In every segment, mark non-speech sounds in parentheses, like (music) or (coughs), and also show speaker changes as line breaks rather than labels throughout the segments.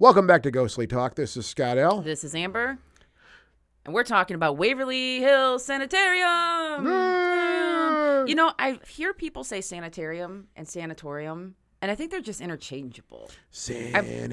Welcome back to Ghostly Talk. This is Scott L.
This is Amber, and we're talking about Waverly Hills Sanitarium.
Ah.
You know, I hear people say sanitarium and sanatorium, and I think they're just interchangeable.
Sanitarium.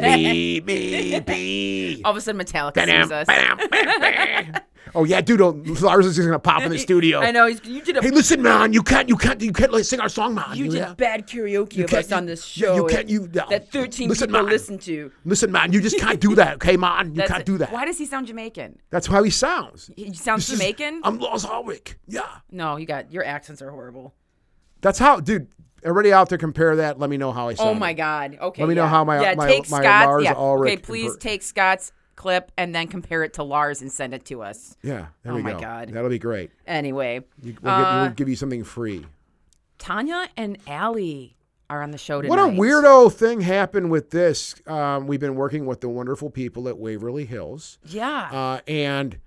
Me, me, me.
All of a sudden, Metallica sees us. (laughs)
Oh yeah, dude! oh, Lars is just gonna pop in the studio.
I know he's, you did a
Hey, listen, man! You can't, you can't, you can't like, sing our song, man.
you did
yeah?
bad karaoke
You
of us on
you-
this
you-
show.
You can't, you no.
that 13
listen,
people
man.
listen to.
Listen, man, you just can't do (laughs) that, okay, man? You
That's
can't
it.
do that.
Why does he sound Jamaican?
That's how he sounds.
He sounds
This is-
Jamaican.
I'm Lars Ulrich. Yeah.
no, you got your accents are horrible.
That's how, dude. Everybody out there, compare that. Let me know how I sound.
Oh my God. Okay.
Let me know how my-
yeah,
my-
take
my
Scott's,
Lars
yeah.
Ulrich
Okay, please
compar-
take Scott's clip and then compare it to Lars and send it to us.
Yeah. There
Oh my
go.
God.
That'll be great.
Anyway,
You, we'll, give, we'll give you something free.
Tanya and Allie are on the show tonight.
What a weirdo thing happened with this. Um, we've been working with the wonderful people at Waverly Hills,
Yeah.
uh, and uh,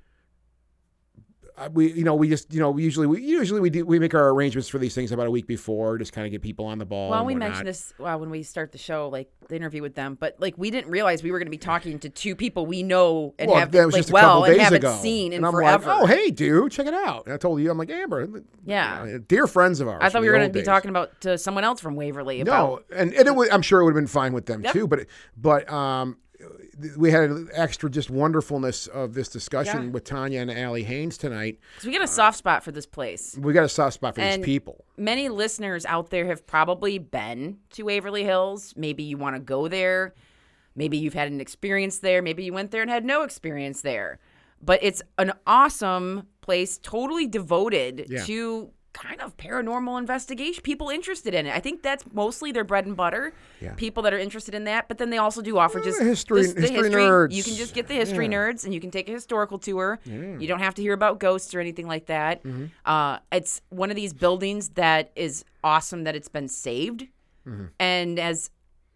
we, you know, we just, you know, usually, we usually we do, we make our arrangements for these things about a week before, just kind of get people on the ball.
well, we
whatnot.
mentioned this well, when we start the show, like the interview with them, but like we didn't realize we were going to be talking to two people we know and
Well,
have
that was
like
just a
well and haven't
ago.
seen in
and I'm
forever.
like, oh, hey, dude, check it out. And I told you, I'm like, Amber,
Yeah.
uh, dear friends of ours.
I thought we were going to be talking about to someone else from Waverly about
No, and, and it would, I'm sure it would have been fine with them
Yep.
too. But but um, we had an extra just wonderfulness of this discussion
Yeah.
with Tanya and Allie Haynes tonight.
because we got a soft spot for this place.
We got a soft spot for
And-
these people.
many listeners out there have probably been to Waverly Hills. Maybe you want to go there. Maybe you've had an experience there. Maybe you went there and had no experience there. But it's an awesome place, totally devoted
Yeah.
to kind of paranormal investigation. People interested in it. I think that's mostly their bread and butter.
Yeah.
People that are interested in that. But then they also do offer just
Uh, history-
this- the
history nerds.
You can just get the history
Yeah.
nerds and you can take a historical tour. You don't have to hear about ghosts or anything like that.
Mm-hmm.
Uh, it's one of these buildings that is awesome that it's been saved.
Mm-hmm.
And as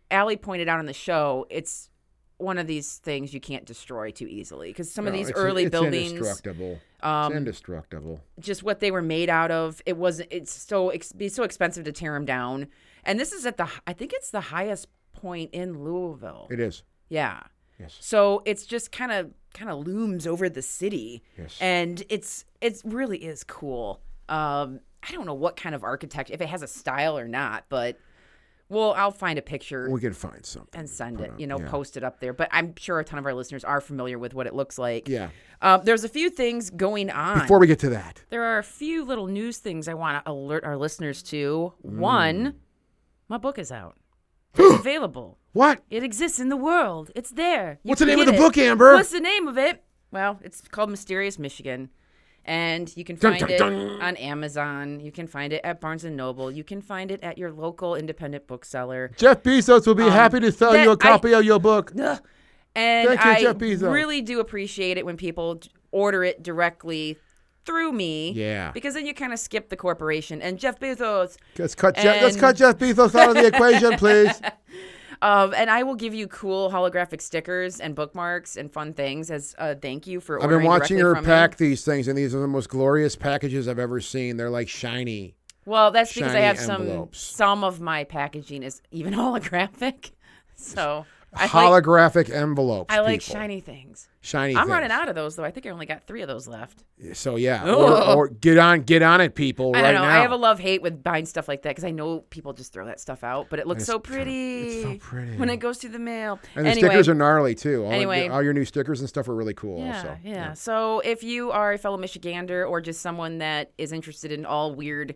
Allie pointed out on the show, it's one of these things you can't destroy too easily because some of these early
it's
buildings,
indestructible.
Um,
it's indestructible.
just what they were made out of, it wasn't. It's so be so expensive to tear them down. And this is at the, I think it's the highest point in Louisville.
It is.
Yeah.
Yes.
So it's just kind of kind of looms over the city,
Yes.
and it's it really is cool. Um, I don't know what kind of architecture, if it has a style or not, but well, I'll find a picture
We can find something.
and send it.
up,
You know,
yeah.
post it up there. But I'm sure a ton of our listeners are familiar with what it looks like.
Yeah.
Um, there's a few things going on.
Before we get to that,
there are a few little news things I want to alert our listeners to.
Mm.
One, my book is out. (gasps) It's available.
what?
It exists in the world. It's there. You
What's the name of the
it.
book, Amber?
What's the name of it? Well, it's called Mysterious Michigan. And you can
Dun,
find
dun,
it on Amazon. You can find it at Barnes and Noble. You can find it at your local independent bookseller.
Jeff Bezos will be happy to sell
Um,
you a copy of your book.
Ugh. And
you,
I
Jeff Bezos.
really do appreciate it when people order it directly through me.
Yeah.
Because then you kind of skip the corporation. And Jeff Bezos,
Let's cut, Jeff, let's cut Jeff Bezos out of the (laughs) equation, please.
Um, and I will give you cool holographic stickers and bookmarks and fun things as a thank you for
I've been watching her pack
me.
these things, and these are the most glorious packages I've ever seen. They're like shiny.
Well, that's because I have some
envelopes.
some of my packaging is even (laughs) holographic. So I like,
Holographic envelopes.
I like
people.
shiny things.
Shiny.
I'm
things.
running out of those though. I think I only got three of those left.
So yeah, or, or get on, get on it, people.
I
right
know.
now.
I have a love hate with buying stuff like that because I know people just throw that stuff out, but it looks so pretty.
it's so pretty.
when it goes through the mail.
and the
anyway,
stickers are gnarly too. All,
Anyway.
all your new stickers and stuff are really cool.
yeah,
also.
yeah. So if you are a fellow Michigander or just someone that is interested in all weird,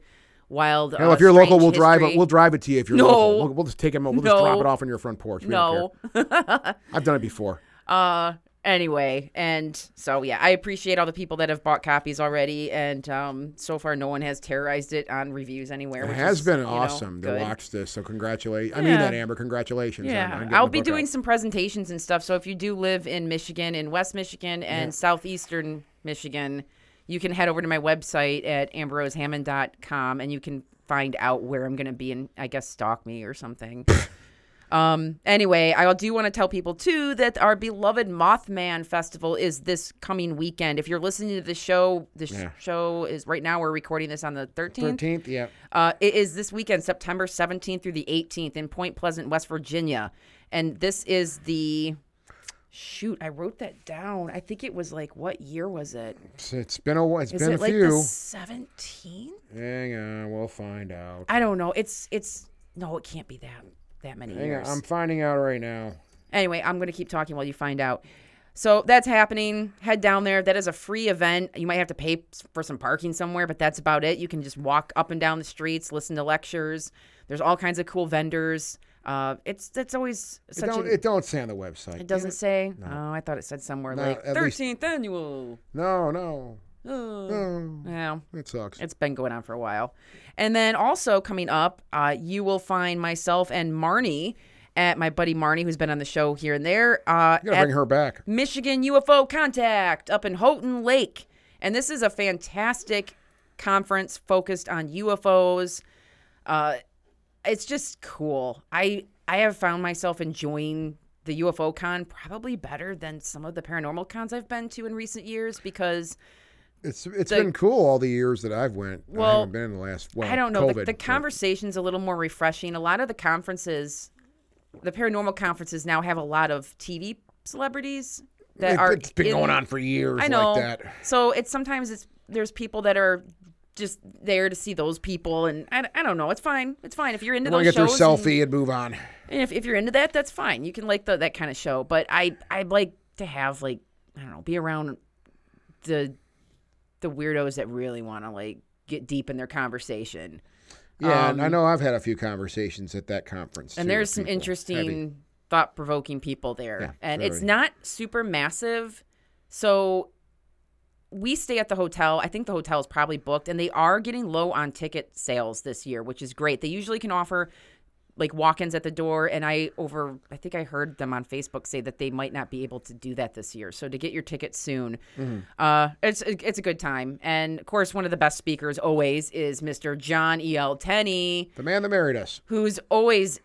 wild,
Hell,
uh,
if you're local, we'll drive it. We'll drive it to you if you're
No.
local. We'll, we'll just take them. We'll just drop it off on your front porch. We
no.
I've done it before. (laughs)
Uh, anyway, and so yeah, I appreciate all the people that have bought copies already, and um, so far no one has terrorized it on reviews anywhere.
It
which
has
is,
been
you know,
awesome to watch this. So congratulations. I mean that, Amber. Congratulations. on- on
Yeah, I'll be doing
out.
some presentations and stuff. So if you do live in Michigan, in West Michigan and southeastern Michigan, you can head over to my website at ambrosehammond.com and you can find out where I'm going to be and I guess stalk me or something. (laughs) Um, anyway, I do want to tell people too that our beloved Mothman Festival is this coming weekend. If you're listening to the show, the
Yeah.
show is right now. We're recording this on the 13th.
13th, yeah.
Uh, it is this weekend, September 17th through the 18th in Point Pleasant, West Virginia. And this is the shoot, I wrote that down. I think it was like what year was it?
It's, been a it's
Is
been
it
a
like
few.
17th?
Hang on, we'll find out.
I don't know. It's it's no, it can't be that that many
Hang on,
years.
I'm finding out right now.
Anyway, I'm going to keep talking while you find out. So that's happening. Head down there. That is a free event. You might have to pay for some parking somewhere, but that's about it. You can just walk up and down the streets, listen to lectures. There's all kinds of cool vendors. Uh, it's it's always
It
such
don't,
a.
it don't say on the website.
It doesn't say. Oh, I thought it said somewhere
No,
like 13th annual.
No, no.
Oh.
no.
Yeah,
It sucks.
it's been going on for a while. And then also coming up, uh, you will find myself and Marnie at my buddy Marnie, who's been on the show here and there. Uh,
You gotta bring her back.
Michigan UFO Contact up in Houghton Lake. And this is a fantastic conference focused on UFOs. Uh, it's just cool. I I have found myself enjoying the UFO con probably better than some of the paranormal cons I've been to in recent years because
It's it's
the-
been cool all the years that I've went. I
Well,
haven't been in the last. Well,
I don't know.
COVID,
the, the conversation's a little more refreshing. A lot of the conferences, the paranormal conferences now have a lot of TV celebrities that
It,
are.
it's been
in-
going on for years
I know.
like that.
So it's sometimes it's there's people that are just there to see those people, and I, I don't know. It's fine. It's fine if you're into
to
those
get their
shows. and-
selfie and move on.
And if, if you're into that, that's fine. You can like the, that kind of show. But I I like to have like I don't know, be around the the weirdos that really want to like get deep in their conversation.
Yeah, and I
Um,
know I've had a few conversations at that conference.
and
too,
there's some interesting thought provoking people there
Yeah,
and it's not super massive so we stay at the hotel i think the hotel is probably booked and they are getting low on ticket sales this year which is great they usually can offer like walk-ins at the door and i over i think i heard them on facebook say that they might not be able to do that this year so to get your ticket soon
Mm-hmm.
uh, it's it's a good time and of course one of the best speakers always is mr John E.L. Tenney
The man that married us.
who's always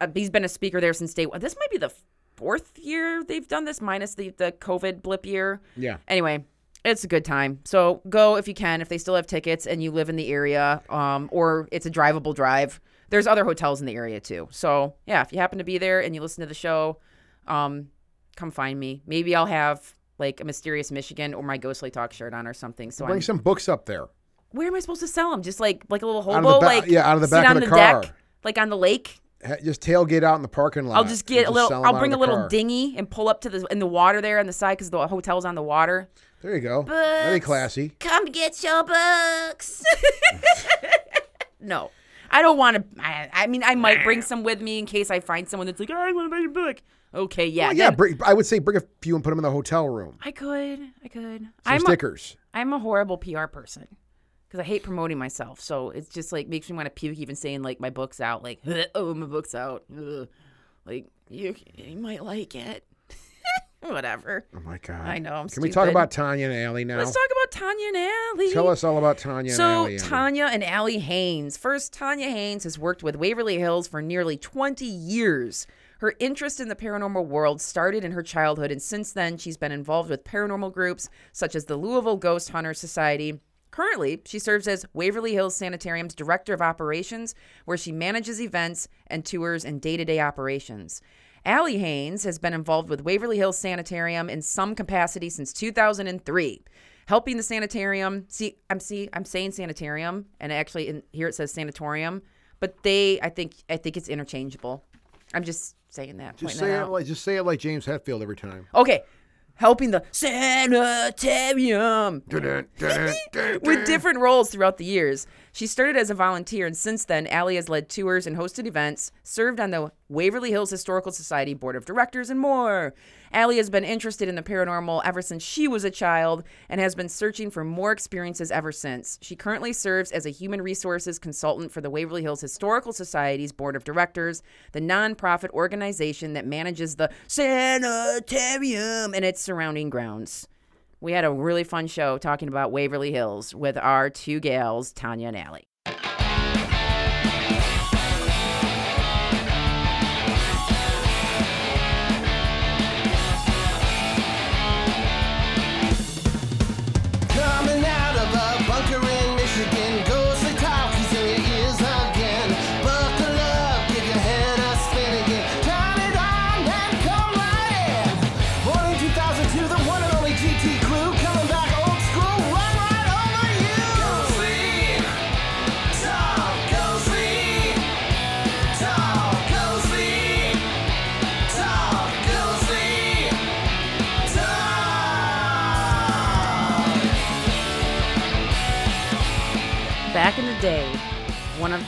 uh, he's been a speaker there since day one. This might be the fourth year they've done this, minus the the COVID blip year.
Yeah.
Anyway, it's a good time. So go if you can, if they still have tickets and you live in the area, um, or it's a drivable drive. There's other hotels in the area too. So yeah, if you happen to be there and you listen to the show, um, come find me. Maybe I'll have like a mysterious Michigan or my Ghostly Talk shirt on or something. So
Bring
I'm,
some books up there.
where am I supposed to sell them? Just like like a little hobo,
the ba-
like
yeah, out of the back of
on
the
deck,
car.
like on the lake.
Just tailgate out in the parking lot.
I'll just get a little. I'll bring a little
car.
dinghy and pull up to the in the water there on the side because the hotel's on the water.
There you go. Very classy.
Come get your books. (laughs) no, I don't want to. I, I mean, I might bring some with me in case I find someone that's like, oh, I want to buy your book. Okay, yeah,
Well, yeah,
then
bring, I would say bring a few and put them in the hotel room.
I could. I could.
Some
I'm a,
stickers.
I'm a horrible PR person because I hate promoting myself. So it's just like makes me want to puke even saying like my book's out. Like, (laughs) oh, my book's out. Ugh. Like you, you might like it. Whatever.
oh my god.
I know, I'm
Can we talk about Tanya and Allie now?
Let's talk about Tanya and Allie.
Tell us all about Tanya
So
and Allie. Amber.
Tanya and Allie Haynes. First, Tanya Haynes has worked with Waverly Hills for nearly 20 years. Her interest in the paranormal world started in her childhood, and since then, she's been involved with paranormal groups such as the Louisville Ghost Hunter Society. Currently, she serves as Waverly Hills Sanitarium's Director of Operations, where she manages events and tours and day to day operations. Allie Haynes has been involved with Waverly Hills Sanitarium in some capacity since 2003, helping the sanitarium. See, I'm see, I'm saying sanitarium, and actually in here it says sanatorium, but they, I think, I think it's interchangeable. I'm just saying that.
just say it
out.
like just say it like James Hetfield every time.
Okay, helping the sanitarium (laughs) with different roles throughout the years. She started as a volunteer, and since then, Allie has led tours and hosted events, served on the Waverly Hills Historical Society Board of Directors, and more. Allie has been interested in the paranormal ever since she was a child and has been searching for more experiences ever since. She currently serves as a human resources consultant for the Waverly Hills Historical Society's Board of Directors, the nonprofit organization that manages the sanitarium and its surrounding grounds. We had a really fun show talking about Waverly Hills with our two gals, Tanya and Allie.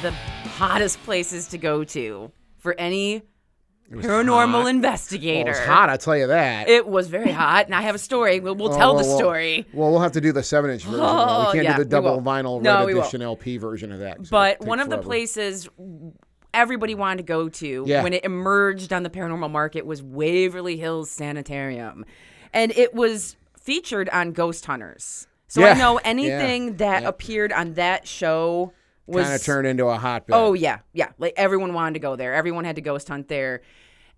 The hottest places to go to for any paranormal
hot.
investigator.
Well, it's hot, I'll tell you that.
It was very hot, and I have a story. We'll, we'll
Oh,
tell
well,
the story.
Well, we'll have to do the seven inch version.
Oh,
we can't
yeah,
do the double vinyl
No,
red edition LP version of that.
But one of the places everybody wanted to go to
Yeah.
when it emerged on the paranormal market was Waverly Hills Sanitarium. And it was featured on Ghost Hunters. So I
Yeah.
know
Yeah.
anything that appeared on that show was
kind of turned into a hotbed.
Oh yeah, yeah. Like everyone wanted to go there. Everyone had to ghost hunt there.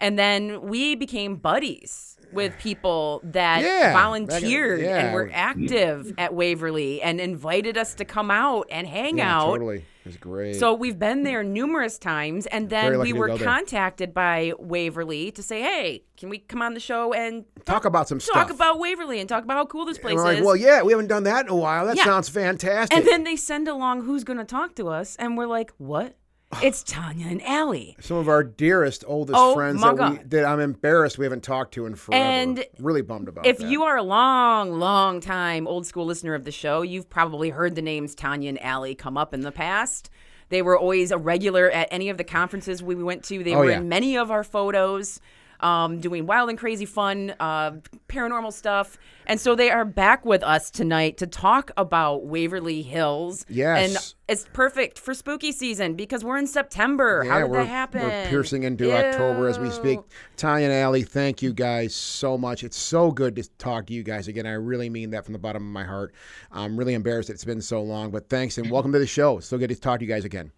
And then we became buddies with people that
Yeah,
volunteered
yeah.
and were active at Waverly and invited us to come out and hang
yeah,
out.
Totally, it was great.
So we've been there numerous times, and then we were contacted by Waverly to say, "Hey, can we come on the show and
talk about some
talk
stuff.
about Waverly and talk about how cool this place
we're like,
is?"
well, yeah, we haven't done that in a while. That sounds fantastic.
and then they send along who's going to talk to us, and we're like, "What? It's Tanya and Allie."
some of our dearest, oldest
Oh,
friends that, we, that I'm embarrassed we haven't talked to in forever.
And
really bummed about
If
that.
you are a long, long time old school listener of the show, you've probably heard the names Tanya and Allie come up in the past. They were always a regular at any of the conferences we went to. They
Oh,
were
yeah.
in many of our photos, um, doing wild and crazy fun, uh, paranormal stuff. And so they are back with us tonight to talk about Waverly Hills.
Yes.
And it's perfect for spooky season because we're in September.
yeah,
How did that happen?
we're piercing into October as we speak. Ty and Allie, thank you guys so much. It's so good to talk to you guys again. I really mean that from the bottom of my heart. I'm really embarrassed it's been so long, but thanks and welcome to the show. It's so good to talk to you guys again.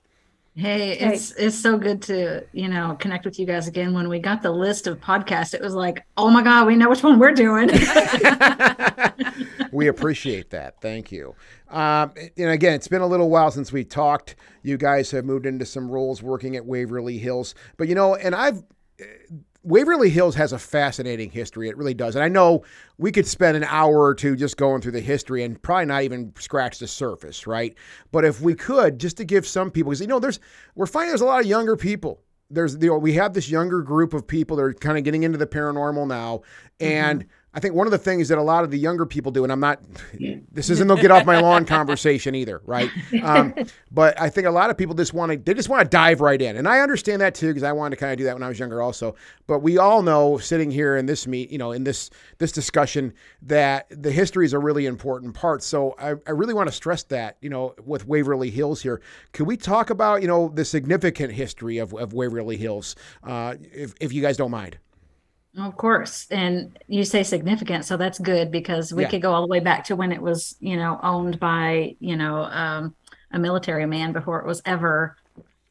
Hey, it's it's so good to you know connect with you guys again. When we got the list of podcasts, it was like, oh my god, we know which one we're doing. (laughs)
we appreciate that. Thank you. Um, and again, it's been a little while since we talked. You guys have moved into some roles working at Waverly Hills, but you know, and I've. Waverly Hills has a fascinating history. It really does. And I know we could spend an hour or two just going through the history and probably not even scratch the surface, right? But if we could, just to give some people, because you know, there's we're finding there's a lot of younger people. There's you know, we have this younger group of people that are kind of getting into the paranormal now, and mm-hmm. I think one of the things that a lot of the younger people do, and I'm not, this isn't no get off my lawn conversation either, right? Um, (laughs) but I think a lot of people just want to, they just want to dive right in, and I understand that too because I wanted to kind of do that when I was younger also. But we all know, sitting here in this meet, you know, in this this discussion, that the history is a really important part. So I, I really want to stress that, you know, with Waverly Hills here, could we talk about, you know, the significant history of, of Waverly Hills, uh, if if you guys don't mind?
Of course, and you say significant, so that's good because we
Yeah.
could go all the way back to when it was you know owned by you know um, a military man before it was ever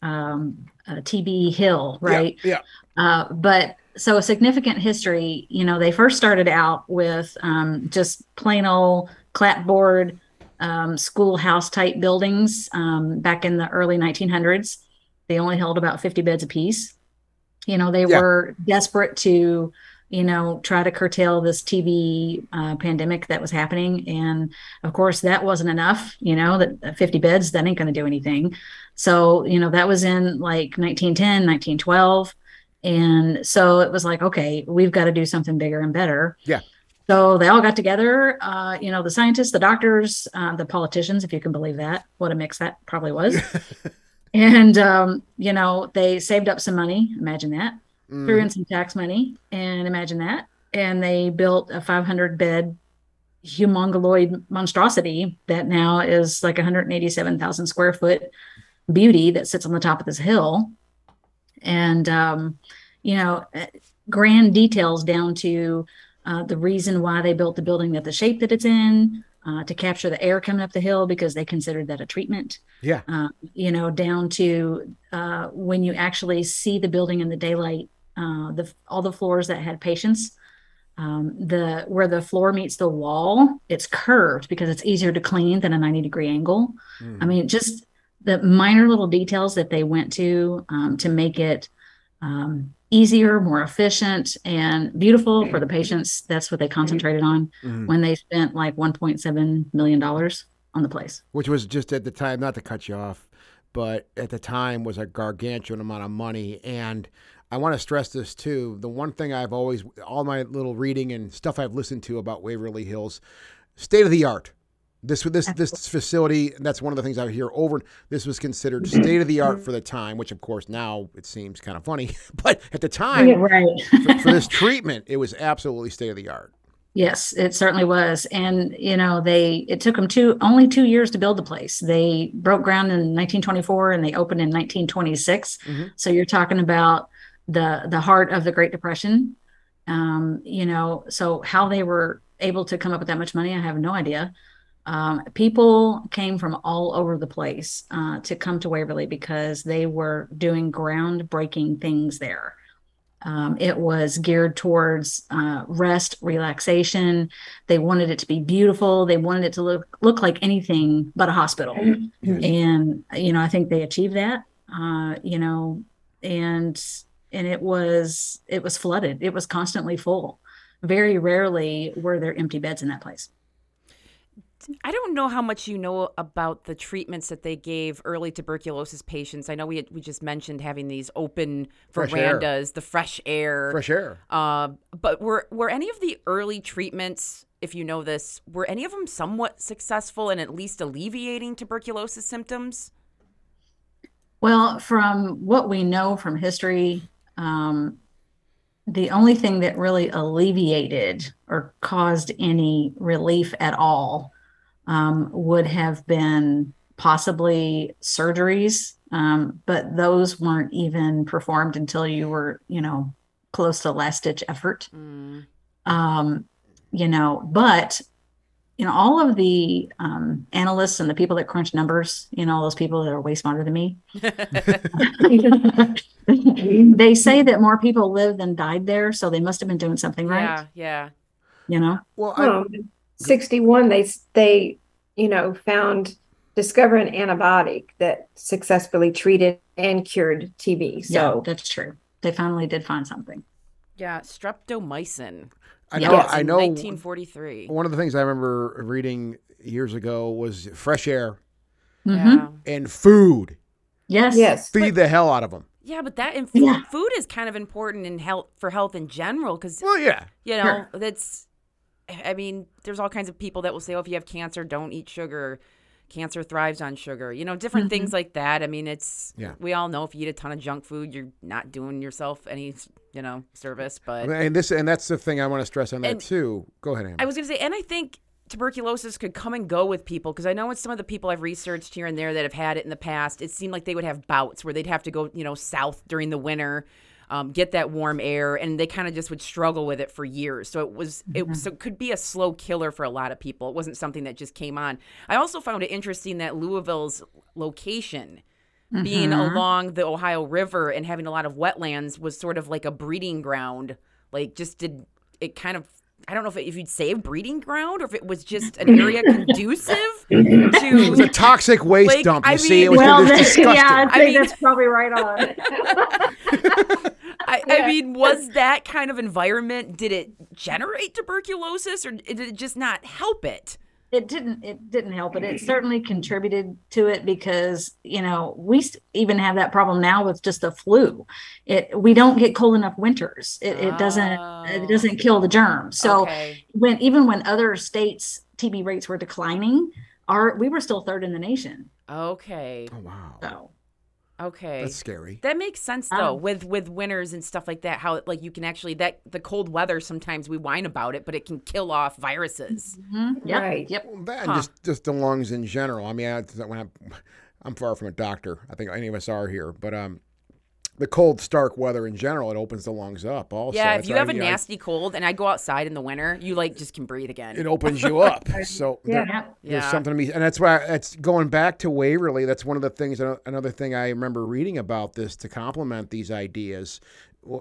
um, TB Hill, right?
Yeah.
Uh, but so a significant history, you know, they first started out with um, just plain old clapboard um, schoolhouse type buildings um, back in the early 1900s. They only held about 50 beds apiece. You know, they
Yeah.
were desperate to, you know, try to curtail this TB uh, pandemic that was happening. And of course, that wasn't enough, you know, that that 50 beds, that ain't going to do anything. So, you know, that was in like 1910, 1912. And so it was like, okay, we've got to do something bigger and better.
Yeah.
So they all got together, uh, you know, the scientists, the doctors, uh, the politicians, if you can believe that. What a mix that probably was. (laughs) and, um, you know, they saved up some money. Imagine that. Threw
Mm,
in some tax money and imagine that. And they built a 500 bed humongoloid monstrosity that now is like 187,000 square foot beauty that sits on the top of this hill. And, um, you know, eh, grand details down to uh, the reason why they built the building that the shape that it's in uh, to capture the air coming up the hill because they considered that a treatment
yeah.
uh, you know, down to uh, when you actually see the building in the daylight, uh, the all the floors that had patients, um, the where the floor meets the wall, it's curved because it's easier to clean than a 90 degree angle.
Mm.
I mean, just the minor little details that they went to um, to make it um, easier, more efficient, and beautiful for the patients. That's what they concentrated on
Mhm.
when they spent like 1.7 million dollars on the place.
which was just at the time, not to cut you off, but at the time was a gargantuan amount of money. And I want to stress this too. The one thing I've always, all my little reading and stuff I've listened to about Waverly Hills, state of the art. This this this facility. That's one of the things I hear over. This was considered state of the art for the time, which of course now it seems kind of funny, (laughs) but at the time
right.
for, for this (laughs) treatment, it was absolutely state of the art.
Yes, it certainly was. And, you know, they, it took them two, only two years to build the place. They broke ground in 1924 and they opened in 1926.
Mhm.
So you're talking about the, the heart of the Great Depression. Um, you know, so how they were able to come up with that much money, I have no idea. Um, people came from all over the place uh, to come to Waverly because they were doing groundbreaking things there. Um, it was geared towards uh, rest, relaxation. They wanted it to be beautiful. They wanted it to look look like anything but a hospital. (clears throat) And you know, I think they achieved that. Uh, you know, and and it was it was flooded. It was constantly full. Very rarely were there empty beds in that place.
I don't know how much you know about the treatments that they gave early tuberculosis patients. I know we had, we just mentioned having these open
Fresh air.
verandas, the fresh air.
Fresh air.
Uh, but were were any of the early treatments, if you know this, were any of them somewhat successful in at least alleviating tuberculosis symptoms?
Well, from what we know from history, um, the only thing that really alleviated or caused any relief at all um, would have been possibly surgeries, um, but those weren't even performed until you were, you know, close to last ditch effort.
Mm.
Um, you know, but you know, all of the um, analysts and the people that crunch numbers, you know, all those people that are way smarter than me, (laughs) (laughs) they say that more people lived than died there, so they must have been doing something right.
Yeah, yeah.
You know,
Well, I,
Well, 61, they, they, you know, found, discover an antibiotic that successfully treated and cured TB.
yeah,
So,
that's true. They finally did find something.
Yeah, streptomycin.
I know.
Yes,
I know.
1943.
One of the things I remember reading years ago was fresh air
Mhm.
And food.
Yes.
yes.
Feed the hell out of them.
Yeah, but that and food,
Yeah.
food is kind of important in health for health in general because
Well, yeah.
you know
Sure.
that's. I mean, there's all kinds of people that will say, "Oh, if you have cancer, don't eat sugar. Cancer thrives on sugar." You know, different things mm-hmm. like that. I mean, it's
Yeah.
we all know if you eat a ton of junk food, you're not doing yourself any you know service. But
And this and that's the thing I want to stress on that
And-
too. Go ahead, Amber.
I was going to say, and I think tuberculosis could come and go with people because I know with some of the people I've researched here and there that have had it in the past, it seemed like they would have bouts where they'd have to go, you know, south during the winter, um, get that warm air, and they kind of just would struggle with it for years. So it was, it so it could be a slow killer for a lot of people. It wasn't something that just came on. I also found it interesting that Louisville's location being
Mhm.
along the Ohio River and having a lot of wetlands was sort of like a breeding ground. Like, just did it kind of. I don't know if, it, if you'd say a breeding ground or if it was just an area (laughs) conducive (laughs)
it was a
to.
toxic waste
Like,
dump. You
I
see, it
mean-
was,
well,
it was (laughs)
that-
disgusting.
yeah, I'd
I
say
mean-
that's probably right on.
I, I mean, was that kind of environment? Did it generate tuberculosis or did it just not help it?
it didn't it didn't help it it certainly contributed to it because you know we even have that problem now with just the flu it we don't get cold enough winters it, it doesn't
Oh.
it doesn't kill the germs so
okay.
when even when other states tb rates were declining our we were still third in the nation
Okay.
Oh wow,
so
Okay.
that's scary.
That makes sense
Um,
though, with with winters and stuff like that. How like you can actually that the cold weather sometimes we whine about it, but it can kill off viruses.
mhm, yep
Right.
yep
Well, that and
Huh.
just just the lungs in general. I mean, I, when I'm, (laughs) I'm far from a doctor. I think any of us are here, but um, the cold, stark weather in general, it opens the lungs up. Also,
yeah, if
That's
you
why,
have a
you know,
nasty cold and I go outside in the winter, you like just can breathe again.
it opens you up. (laughs) So
Yeah.
there-
yep
there's
Yeah.
something to me, and that's why it's going back to Waverly. That's one of the things. Another thing I remember reading about this to complement these ideas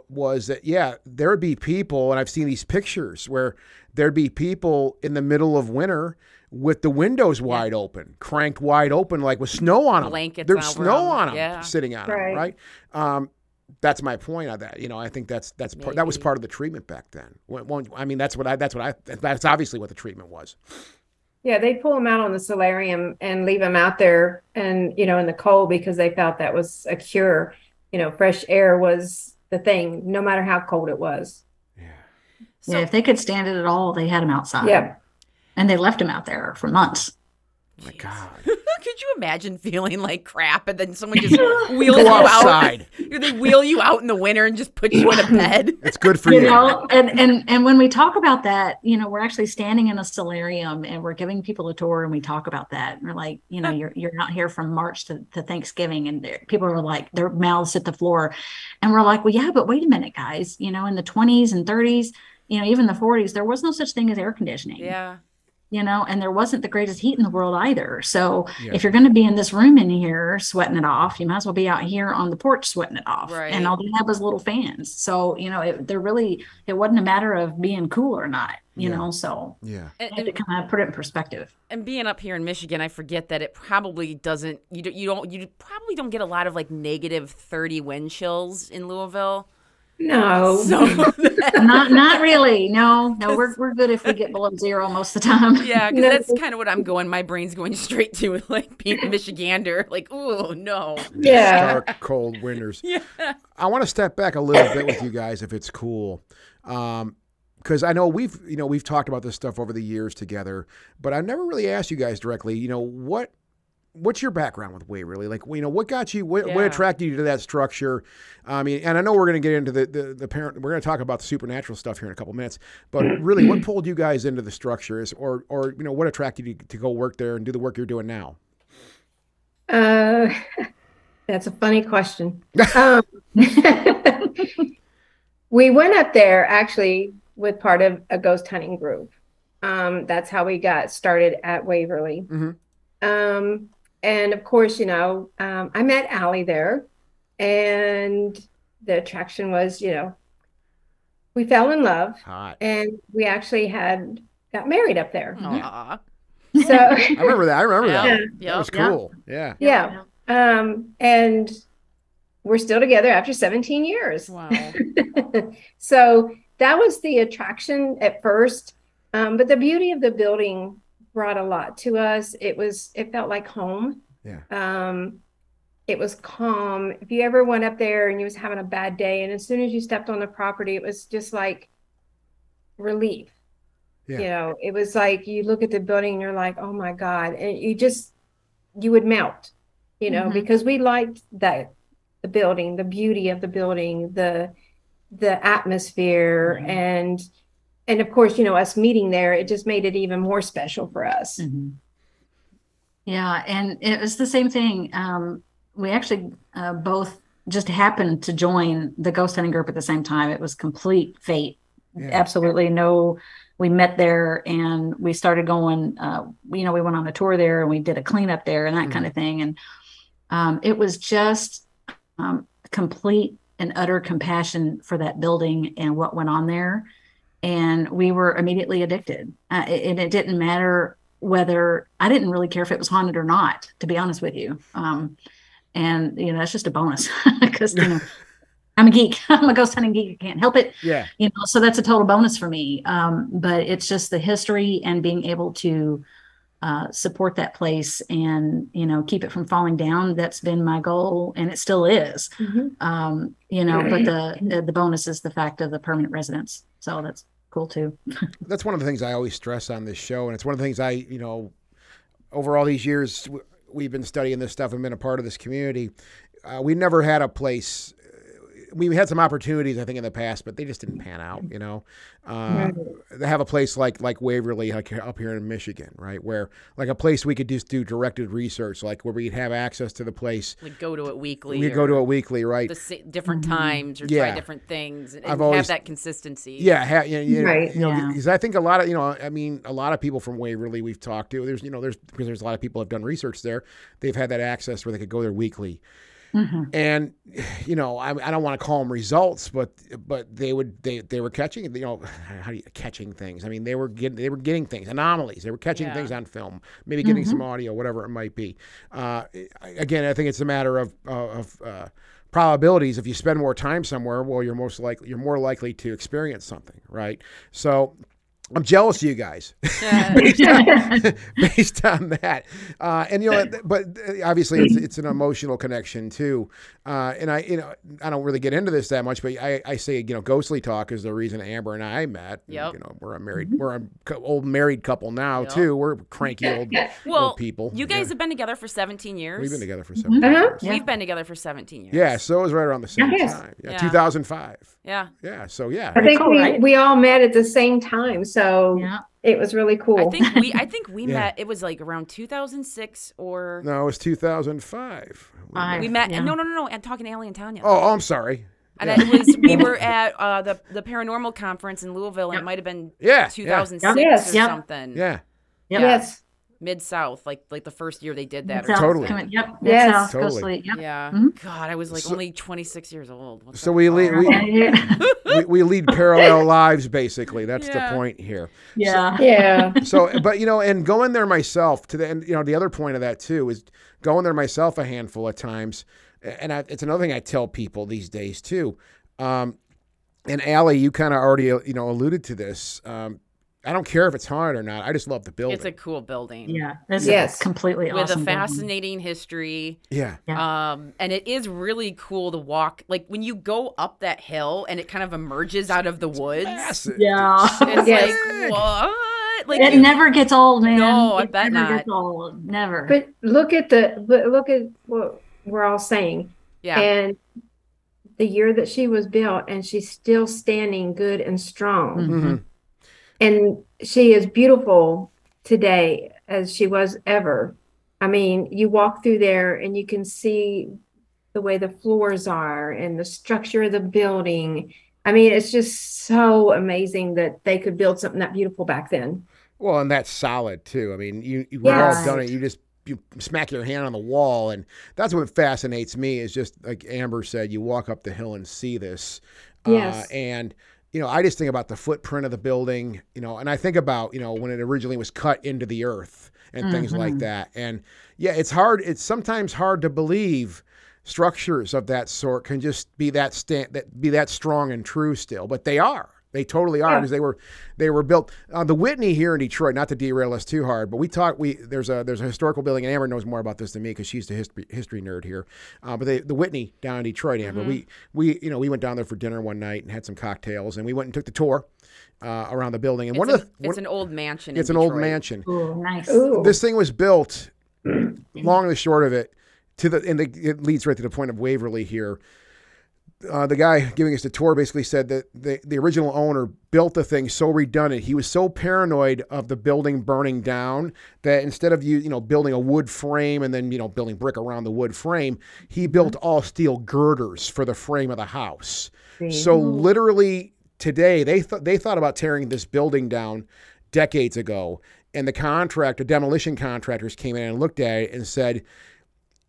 was that yeah, there would be people, and I've seen these pictures where there'd be people in the middle of winter with the windows wide open, cranked wide open, like with snow on them.
Blankets
There's
over
snow
'em.
on them,
Yeah.
sitting on them,
Right.
right? Um, that's my point of that. You know, I think that's that's part, that was part of the treatment back then. When- when- I mean, that's what I that's what I that's obviously what the treatment was.
Yeah, they pull them out on the solarium and leave them out there and, you know, in the cold because they felt that was a cure. You know, fresh air was the thing, no matter how cold it was. Yeah.
So
yeah if they could stand it at all they had them outside
Yeah.
And they left him out there for months oh
My God. (laughs)
Could you imagine feeling like crap and then someone just (laughs) wheels
Go
you out?
outside. (laughs)
They wheel you out in the winter and just put you in a bed.
It's good for
you
you.
know and and and when we talk about that you know we're actually standing in a solarium and we're giving people a tour and we talk about that and we're like you know you're you're not here from march to, to thanksgiving and people are like their mouths hit the floor and we're like well yeah but wait a minute guys you know in the 20s and 30s you know even the 40s there was no such thing as air conditioning
Yeah.
You know, and there wasn't the greatest heat in the world either. So
Yeah.
if you're going to be in this room in here sweating it off, you might as well be out here on the porch sweating it off.
Right.
And all they had was little fans. So, you know, it, they're really, it wasn't a matter of being cool or not, you
Yeah.
know, so
Yeah.
And,
I had to kind of put it in perspective.
and being up here in Michigan, I forget that it probably doesn't. You don't. You don't. You probably don't get a lot of like negative thirty wind chills in Louisville.
No.
So (laughs)
not, not really. No, no, we're, we're good if we get below zero most of the time. (laughs)
yeah, because
No.
that's kind of what I'm going. My brain's going straight to (laughs) like being a Michigander. Like, oh no.
Yeah.
Dark, cold winters.
Yeah.
I want to step back a little bit with you guys, if it's cool, um, because I know we've you know we've talked about this stuff over the years together, but I've never really asked you guys directly. You know what? What's your background with Waverly? Like, you know, what got you? What, what attracted you to that structure? I mean, and I know we're going to get into the, the the parent. We're going to talk about the supernatural stuff here in a couple minutes. But really, what pulled you guys into the structures, or or you know, what attracted you to go work there and do the work you're doing now?
Uh, (laughs) that's a funny question. Um, (laughs) we went up there actually with part of a ghost hunting group. Um, that's how we got started at Waverly.
Mhm.
Um, and of course, you know, um, I met Allie there, and the attraction was, you know, we fell in love,
Hot.
and we actually had got married up there.
Aw.
So. (laughs)
I remember that. I remember that.
Yeah.
That
Yeah.
was
Yeah.
cool. Yeah.
Yeah. Um, and we're still together after 17 years.
Wow. (laughs)
so that was the attraction at first. Um, but the beauty of the building brought a lot to us. It was, it felt like home.
Yeah.
Um, it was calm. If you ever went up there and you was having a bad day, and as soon as you stepped on the property, it was just like relief.
Yeah.
You know, it was like you look at the building and you're like, oh my God. And you just, you would melt, you know,
Mhm.
because we liked that the building, the beauty of the building, the the atmosphere
Mhm.
and and of course, you know, us meeting there, it just made it even more special for us.
Mhm. Yeah, and it was the same thing. Um, we actually uh, both just happened to join the ghost hunting group at the same time. It was complete fate.
Yeah.
Absolutely no. We met there and we started going. Uh, you know, we went on a tour there and we did a cleanup there and that kind of thing. And um, it was just um, complete and utter compassion for that building and what went on there. And we were immediately addicted. Uh, and it didn't matter whether I didn't really care if it was haunted or not, to be honest with you. Um, and you know, that's just a bonus (laughs) because you know, (laughs) I'm a geek. (laughs) I'm a ghost hunting geek. I can't help it.
Yeah.
You know, so that's a total bonus for me. Um, but it's just the history and being able to uh, support that place and you know keep it from falling down. That's been my goal, and it still is. Um, you know, but (clears throat) the the bonus is the fact of the permanent residence. So that's cool too. (laughs)
that's one of the things I always stress on this show, and it's one of the things I, you know, over all these years we've been studying this stuff and been a part of this community. Uh, we never had a place. We had some opportunities, I think, in the past, but they just didn't pan out. You know, uh, they have a place like like Waverly, like up here in Michigan, right, where like a place we could just do directed research, like where we'd have access to the place.
Like go to it weekly.
We go to it weekly, right?
the sa- different times or
Yeah.
try different things and,
I've
and
always-
have that consistency.
Yeah, ha, you, you know,
Right.
you know,
Yeah.
because I think a lot of you know, I mean, a lot of people from Waverly we've talked to. There's you know, there's because there's a lot of people have done research there. They've had that access where they could go there weekly,
Mhm.
and you know, I, I don't want to call them results, but but they would they they were catching you know how do you catching things? I mean, they were getting they were getting things anomalies. They were catching
Yeah.
things on film, maybe getting some audio, whatever it might be. Uh, again, I think it's a matter of uh, of uh, probabilities. If you spend more time somewhere, well, you're most likely you're more likely to experience something, right? So I'm jealous of you guys (laughs) based, on, (laughs) (laughs) based on that. Uh, and you know, but obviously it's, it's an emotional connection too. Uh, and I, you know, I don't really get into this that much, but I, I say, you know, ghostly talk is the reason Amber and I met. And,
Yep.
You know, we're a married, we're a cou- old married couple now
Yep.
too. We're cranky old,
well,
old people.
you guys
Yeah.
have been together for 17 years.
We've been together for seven
Uh-huh.
years.
Yeah.
We've been together for 17 years.
Yeah, so it was right around the same
Yes.
time. Yeah,
Yeah.
2005.
Yeah.
Yeah, so yeah.
I think
cool,
we,
right?
we all met at the same time, so
Yeah.
it was really cool.
I think we I think we (laughs)
Yeah.
met it was like around 2006 or
No, it was 2005.
Five.
we met
Yeah.
no no no no I'm talking to Allie and Tanya.
Oh, oh, I'm sorry.
And it was we (laughs) were at uh, the the paranormal conference in Louisville and
Yep.
it might have been
Yeah, yeah.
2006
Yes.
or
Yep.
something.
Yeah,
Yep.
yes.
Mid South like like the first year they did that or
Mid-South
Totally.
coming- Yep.
Yes.
Mid-South,
Totally.
Ghostly, Yep.
Yeah.
Mhm.
God, I was like
So-
only 26 years old. What
So we lead- we- (laughs) we, we lead parallel (laughs) lives basically. That's
Yeah.
the point here.
yeah.
Yeah.
So, but you know, and going there myself to the, and you know, the other point of that too is going there myself a handful of times, and I, it's another thing I tell people these days too. Um, and Allie, you kind of already you know alluded to this. Um, I don't care if it's haunted or not. I just love the building.
It's a cool building.
Yeah. That's
Yes.
a completely
With
awesome.
a
building.
fascinating history.
yeah,
Yeah.
Um, and it is really cool to walk like when you go up that hill and it kind of emerges out of the woods.
massive.
Yeah.
It's
Yes.
like what? Like
it
you-
never gets old, man.
No, I
It
bet
never
not.
Gets old. Never.
But look at the but look at what we're all saying.
yeah.
And the year that she was built, and she's still standing good and strong.
Mhm.
And she is beautiful today as she was ever. I mean, you walk through there and you can see the way the floors are and the structure of the building. I mean, it's just so amazing that they could build something that beautiful back then.
Well, and that's solid too. I mean, you, you we've all done it. You just you smack your hand on the wall, and that's what fascinates me. Is just like Amber said, you walk up the hill and see this.
Yes.
Uh, and you know, I just think about the footprint of the building. You know, and I think about you know when it originally was cut into the earth and things like
Mhm.
that. And yeah, it's hard. It's sometimes hard to believe structures of that sort can just be that stand that be that strong and true still, but they are. They totally are
Yeah.
because they were they were built. Uh, the Whitney here in Detroit, not to derail us too hard, but we talked. We there's a there's a historical building, and Amber knows more about this than me because she's the history history nerd here. Uh, but they, the Whitney down in Detroit, Amber, we we you know we went down there for dinner one night and had some cocktails, and we went and took the tour uh, around the building. And
it's
one
an,
of the
it's an old mansion.
it's
in
an old mansion.
Ooh, nice.
Ooh.
This thing was built. (clears throat) long and the short of it, to the and the, it leads right to the point of Waverly here. Uh, the guy giving us the tour basically said that the, the original owner built the thing so redundant. He was so paranoid of the building burning down that instead of you you know building a wood frame and then you know building brick around the wood frame, he built all steel girders for the frame of the house. So literally today they thought they thought about tearing this building down decades ago, and the contractor, demolition contractors, came in and looked at it and said,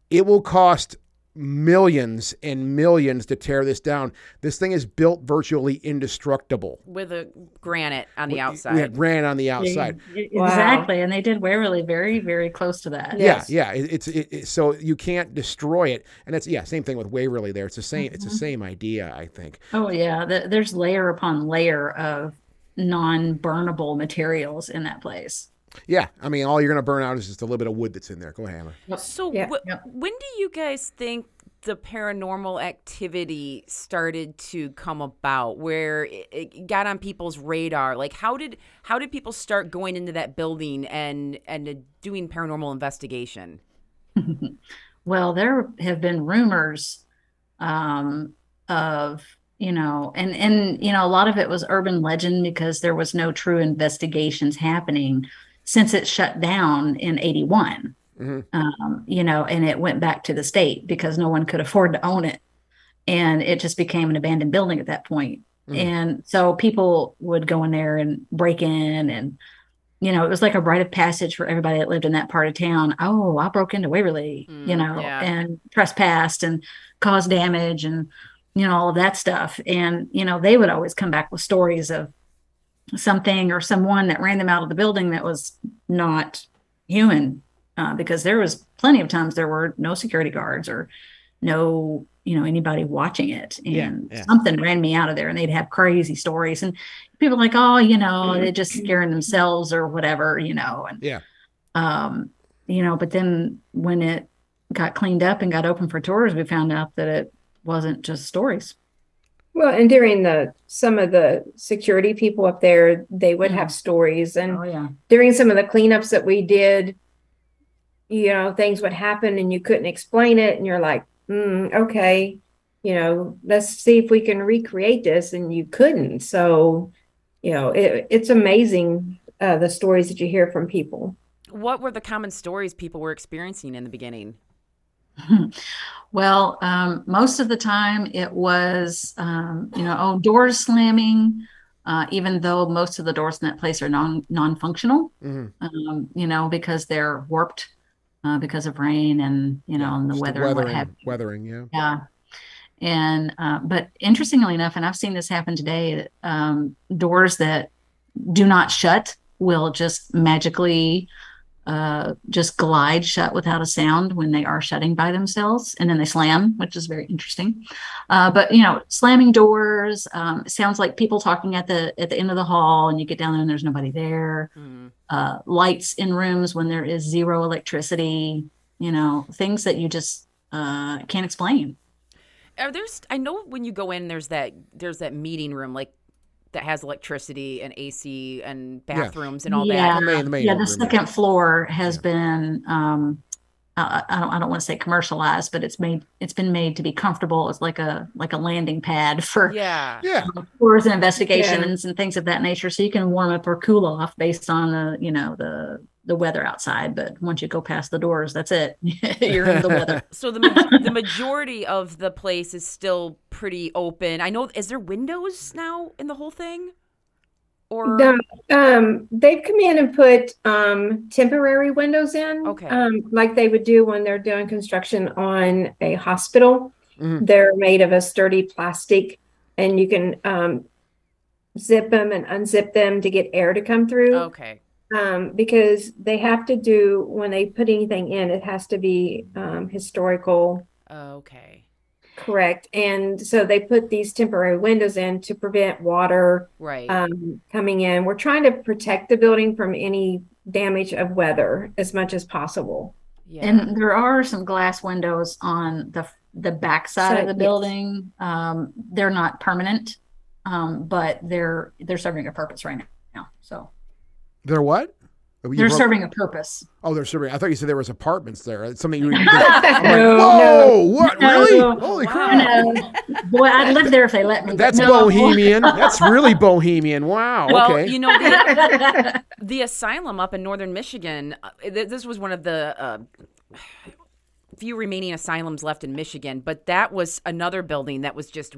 "It will cost millions and millions to tear this down. This thing is built virtually indestructible.
with a granite on the
We
outside.
had granite on the outside.
Yeah,
Wow.
Exactly. And they did Waverly very, very close to that.
Yes.
Yeah, yeah. It, it's it, it- so you can't destroy it, and it's yeah, same thing with Waverly. There, it's the same. It's the
Mhm.
same idea, I think.
Oh, yeah. The, there's layer upon layer of non burnable materials in that place.
Yeah, I mean, all you're gonna burn out is just a little bit of wood that's in there. Go ahead, Emma.
So,
Yeah.
wh-
Yep.
when do you guys think the paranormal activity started to come about, where it, it got on people's radar? Like, how did how did people start going into that building and and uh, doing paranormal investigation? (laughs)
Well, there have been rumors um, of, you know, and, and, you know, a lot of it was urban legend because there was no true investigations happening since it shut down in 81.
Mhm.
Um, you know, and it went back to the state because no one could afford to own it. And it just became an abandoned building at that point.
Mm.
And so people would go in there and break in and, you know, it was like a rite of passage for everybody that lived in that part of town. Oh, I broke into Waverly, you
Mm,
know,
yeah.
and trespassed and caused damage and, you know, all of that stuff. And, you know, they would always come back with stories of something or someone that ran them out of the building that was not human. Uh, because there was plenty of times there were no security guards or, no you know anybody watching it and
Yeah, yeah.
something ran me out of there and they'd have crazy stories and people like oh you know they're just scaring themselves or whatever you know and
Yeah.
um you know but then when it got cleaned up and got open for tours we found out that it wasn't just stories
Well, and during the some of the security people up there, they would have stories, and
oh yeah
during some of the cleanups that we did, you know, things would happen and you couldn't explain it, and you're like, mm, okay, you know, let's see if we can recreate this, and you couldn't. So, you know, it, it's amazing uh, the stories that you hear from people.
What were the common stories people were experiencing in the beginning? (laughs)
Well, um, most of the time it was, um, you know, oh, doors slamming, uh, even though most of the doors in that place are non non-functional,
Mhm.
um, you know, because they're warped uh, because of rain and you know, and the weather and what
weathering,
have you.
weathering, yeah.
Yeah. And uh, but interestingly enough, and I've seen this happen today, um, doors that do not shut will just magically uh, just glide shut without a sound when they are shutting by themselves, and then they slam, which is very interesting. Uh, but you know, slamming doors um, sounds like people talking at the at the end of the hall, and you get down there and there's nobody there.
Mm.
Uh, lights in rooms when there is zero electricity. You know, things that you just uh, can't explain.
Are there's I know when you go in there's that there's that meeting room like that has electricity and AC and bathrooms and all
Yeah.
that.
The main, the main
yeah, the
room,
second floor has
Yeah.
been um I, I don't I don't want to say commercialized, but it's made it's been made to be comfortable It's like a like a landing pad for
Yeah.
Yeah.
tours and investigations and things of that nature. So you can warm up or cool off based on the you know the the weather outside. But once you go past the doors, that's it. (laughs) You're in the weather. (laughs)
So the ma- (laughs) the majority of the place is still pretty open. I know is there windows now in the whole thing? Or
No, um, they've come in and put um, temporary windows in.
Okay.
Um, like they would do when they're doing construction on a hospital.
Mhm.
They're made of a sturdy plastic, and you can um, zip them and unzip them to get air to come through.
okay.
Um, because they have to do when they put anything in, it has to be um, historical
Okay.
correct. And so they put these temporary windows in to prevent water
Right.
um, coming in. We're trying to protect the building from any damage of weather as much as possible.
yeah.
And there are some glass windows on the the back side of
Side,
the
yes.
building. Um, they're not permanent, um, but they're they're serving a purpose right now. So
They're what? Oh, you
they're
broke-
serving a purpose.
Oh, they're serving. I thought you said there was apartments there. It's something you. (laughs) I'm like,
No,
Whoa!
no.
What?
No.
Really? Holy
wow.
crap!
I. Boy, I'd live there if they let me.
That's
no.
bohemian. That's really bohemian. Wow.
well,
okay.
you know the, (laughs) the asylum up in northern Michigan. uh, th- This was one of the uh, few remaining asylums left in Michigan, but that was another building that was just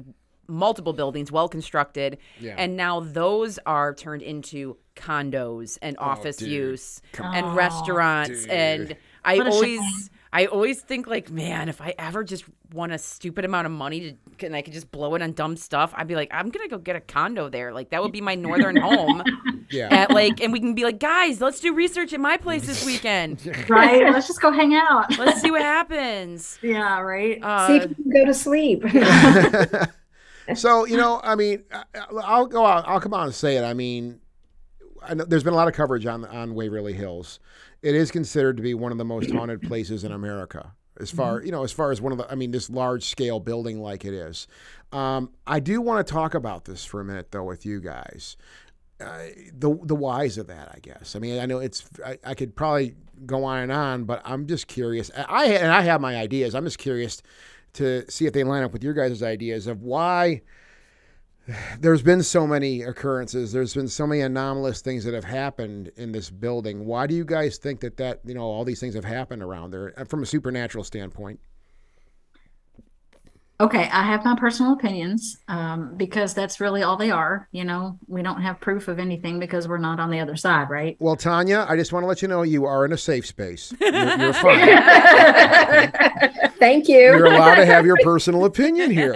multiple buildings, well constructed,
Yeah.
and now those are turned into condos and office
dude.
use
Come
and
on.
restaurants.
dude.
And I
What
always. I always think like, man, if I ever just won a stupid amount of money to, and I could just blow it on dumb stuff, I'd be like, I'm gonna go get a condo there. Like that would be my northern (laughs) home
yeah.
at like and we can be like guys let's do research at my place this weekend (laughs)
right? Let's just go hang out.
let's see what (laughs) happens
yeah, right.
uh,
See if you can go to sleep.
So you know, I mean, I'll go out. I'll come out and say it. I mean, I know there's been a lot of coverage on on Waverly Hills. It is considered to be one of the most haunted places in America. As far you know, as far as one of the, I mean, this large scale building like it is. Um, I do want to talk about this for a minute though with you guys. Uh, the the whys of that, I guess. I mean, I know it's. I, I could probably go on and on, but I'm just curious. I and I have my ideas. I'm just curious to see if they line up with your guys' ideas of why there's been so many occurrences. There's been so many anomalous things that have happened in this building. Why do you guys think that that you know all these things have happened around there uh, from a supernatural standpoint?
Okay, I have my personal opinions um, because that's really all they are. You know, we don't have proof of anything because we're not on the other side, right?
Well, Tanya, I just want to let you know you are in a safe space. (laughs) You're, you're fine.
Thank you.
You're allowed to have your personal opinion here.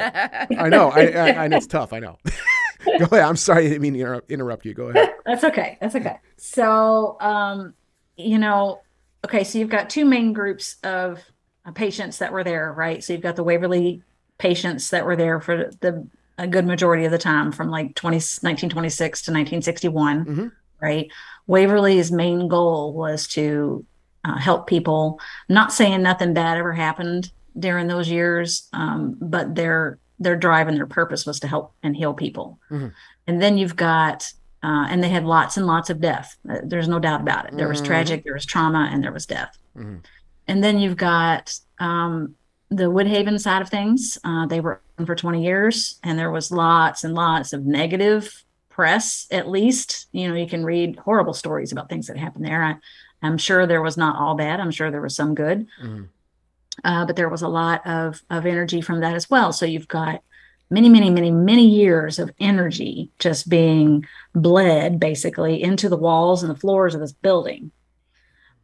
I know, I, I, and it's tough. I know. (laughs) Go ahead. I'm sorry, I didn't mean to interrupt, interrupt you. Go ahead.
That's okay. That's okay. So, um, you know, okay, so you've got two main groups of uh, patients that were there, right? So you've got the Waverly patients that were there for the a good majority of the time from like 20, 1926 to 1961,
Mhm.
right? Waverly's main goal was to uh, help people. Not saying nothing bad ever happened during those years, um, but their their drive and their purpose was to help and heal people.
Mhm.
And then you've got, uh, and they had lots and lots of death. Uh, There's no doubt about it. There was
Mhm.
tragic, there was trauma, and there was death.
Mhm.
And then you've got um, the Woodhaven side of things. Uh, they were open for 20 years, and there was lots and lots of negative press, at least. You know, you can read horrible stories about things that happened there. I, I'm sure there was not all bad. I'm sure there was some good,
Mhm.
uh, but there was a lot of, of energy from that as well. So you've got many, many, many, many years of energy just being bled basically into the walls and the floors of this building.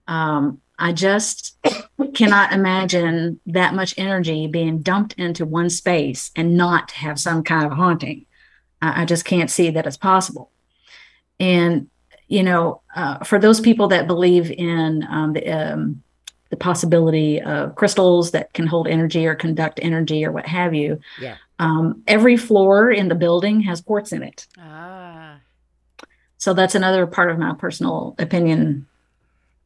Um, I just cannot imagine that much energy being dumped into one space and not have some kind of haunting. I, I just can't see that it's possible. And you know, uh, for those people that believe in um, the um, the possibility of crystals that can hold energy or conduct energy or what have you,
Yeah.
um, every floor in the building has quartz in it.
Ah.
So that's another part of my personal opinion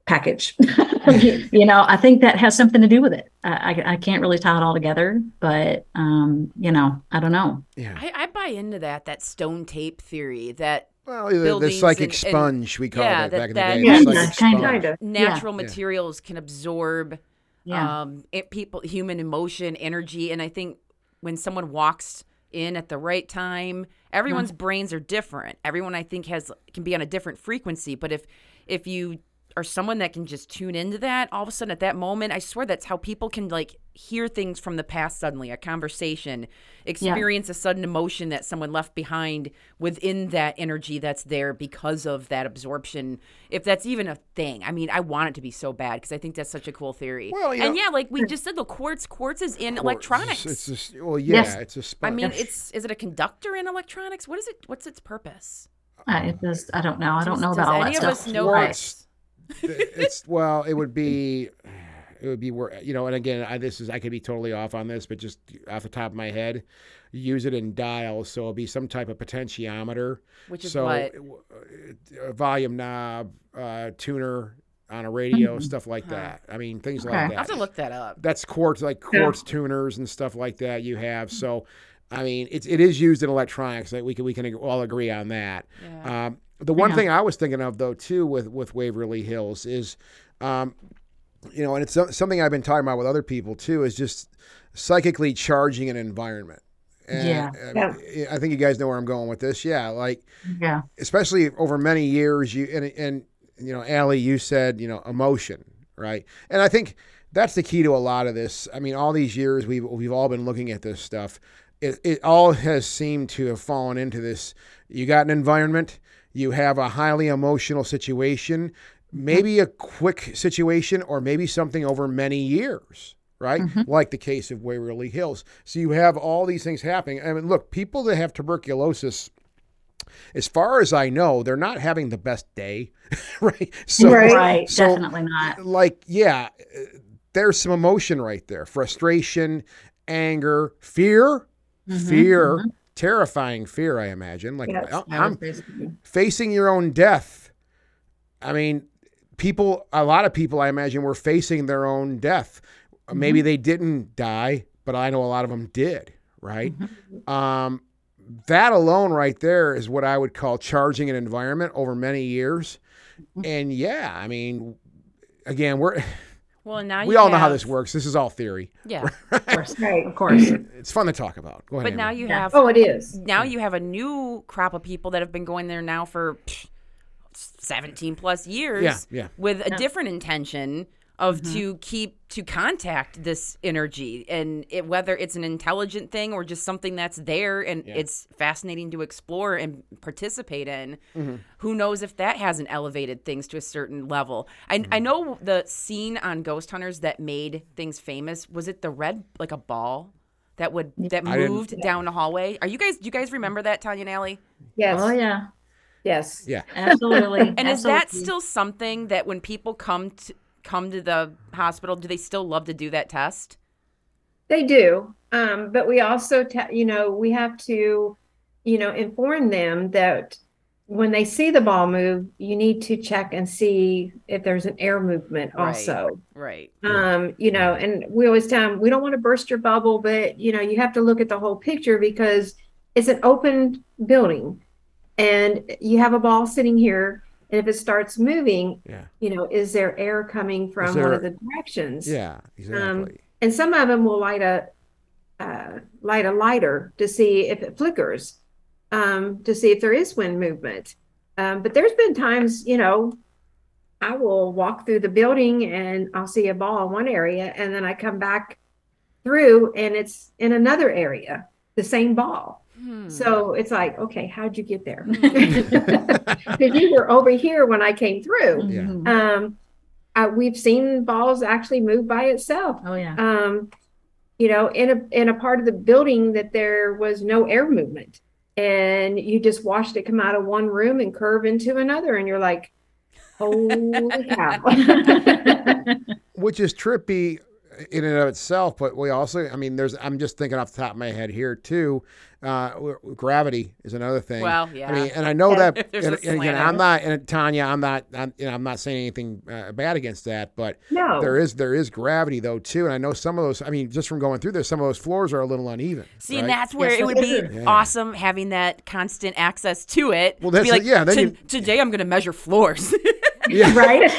package. (laughs) you know, I think that has something to do with it. I, I, I can't really tie it all together, but um, you know, I don't know.
Yeah.
I, I buy into that that stone tape theory that
Well, the, the psychic
and- and-
sponge we called
yeah,
it
that-
back in the day.
Yeah,
the
kinda.
sponge.
Kind of.
natural
Yeah.
materials can absorb
Yeah.
um it, people human emotion energy and i think when someone walks in at the right time everyone's brains are different everyone i think has can be on a different frequency but if if you are someone that can just tune into that all of a sudden at that moment i swear that's how people can like hear things from the past suddenly a conversation experience a sudden emotion that someone left behind within that energy that's there because of that absorption if that's even a thing i mean i want it to be so bad because i think that's such a cool theory
Well, you
and
know-
yeah like we just said the quartz quartz is in electronics
It's just, well, yeah,
Yes.
it's a sponge.
I mean, it's is it a conductor in electronics? What is it? What's its purpose?
Uh, it does, I don't know. I don't
Does-
know
does
about all
any
that
of
stuff.
us know
Right.
This?
it's well, it would be, it would be where you know. And again, I, this is I could be totally off on this, but just off the top of my head, use it in dials, so it'll be some type of potentiometer.
Which is
so
what?
a volume knob, uh, tuner on a radio,
Mhm.
stuff like
Huh.
that. I mean, things
Okay.
like that I
have to look that up.
That's quartz, like
Yeah.
quartz tuners and stuff like that. You have so. I mean, it's it is used in electronics. Like we can we can all agree on that.
Yeah.
Um, the one thing I was thinking of though too with with Waverly Hills is, um, you know, and it's something I've been talking about with other people too is just psychically charging an environment. And,
Yeah.
uh, I think you guys know where I'm going with this. Yeah, like
Yeah.
especially over many years, you and and you know, Allie, you said you know emotion, right? And I think that's the key to a lot of this. I mean, all these years we've we've all been looking at this stuff. It it all has seemed to have fallen into this. You got an environment, you have a highly emotional situation, maybe a quick situation, or maybe something over many years. Right, like the case of Waverly Hills. So you have all these things happening. I mean, look, people that have tuberculosis, as far as I know, they're not having the best day, (laughs) right? So,
Right.
Right.
so-
Definitely not.
like, yeah, uh, there's some emotion right there: frustration, anger, fear,
Mhm,
fear,
mhm.
Terrifying fear. I imagine, like
Yes.
I'm facing your own death. I mean, people, a lot of people, I imagine, were facing their own death. Maybe they didn't die, but I know a lot of them did, right? Um, that alone, right there, is what I would call charging an environment over many years. And yeah, I mean, again, we're
well, and now
we
you
all know how this works. This is all theory.
Yeah, (laughs)
Of course.
Right.
Of course.
It's fun to talk about. Go ahead.
but now
Amber.
you have
Oh, it is.
now you have a new crop of people that have been going there now for pff, 17 plus years
Yeah, yeah.
with a
Yeah.
different intention of
Mm-hmm.
to keep to contact this energy and it, whether it's an intelligent thing or just something that's there and
Yeah.
it's fascinating to explore and participate in
Mm-hmm.
who knows if that hasn't elevated things to a certain level I,
Mm-hmm.
I know the scene on ghost hunters that made things famous was it the red like a ball that would that
I
moved down the hallway are you guys do you guys remember that tanya and Allie?
Yes.
Oh yeah.
Yes.
Yeah.
Absolutely.
And is that still something that when people come to come to the hospital, do they still love to do that test?
They do. Um, but we also, te- you know, we have to, you know, inform them that when they see the ball move, you need to check and see if there's an air movement
Right.
also.
Right.
Um, you know, and we always tell them we don't want to burst your bubble, but you know, you have to look at the whole picture because it's an open building and you have a ball sitting here. And if it starts moving,
Yeah.
you know, is there air coming from one of the directions?
Yeah. Exactly.
and some of them will light a uh, light a lighter to see if it flickers, um, to see if there is wind movement. Um, but there's been times, you know, I will walk through the building and I'll see a ball in one area, and then I come back through and it's in another area, the same ball.
Hmm.
So it's like, okay, how'd you get there? (laughs) Because you were over here when I came through.
Yeah.
Mhm.
Um, uh, we've seen balls actually move by itself
Oh yeah.
um, you know, in a in a part of the building that there was no air movement, and you just watched it come out of one room and curve into another, and you're like, "Holy cow!" (laughs)
which is trippy in and of itself. But we also, I mean, there's. I'm just thinking off the top of my head here too. Uh, gravity is another thing.
Well, yeah.
I mean, and I know
Yeah.
that. (laughs)
There's
And,
a
and again,
slant.
I'm not, and Tanya, I'm not, I'm, you know, I'm not saying anything uh, bad against that, but
no,
there is there is gravity though too, and I know some of those. I mean, just from going through this, some of those floors are a little uneven.
See,
right?
and that's where
Yes,
it would be.
Yeah.
awesome having that constant access to it.
Well,
to be
that's-
like,
yeah, then
"To-
you-
today I'm going to measure floors. (laughs)
yeah. (laughs)
right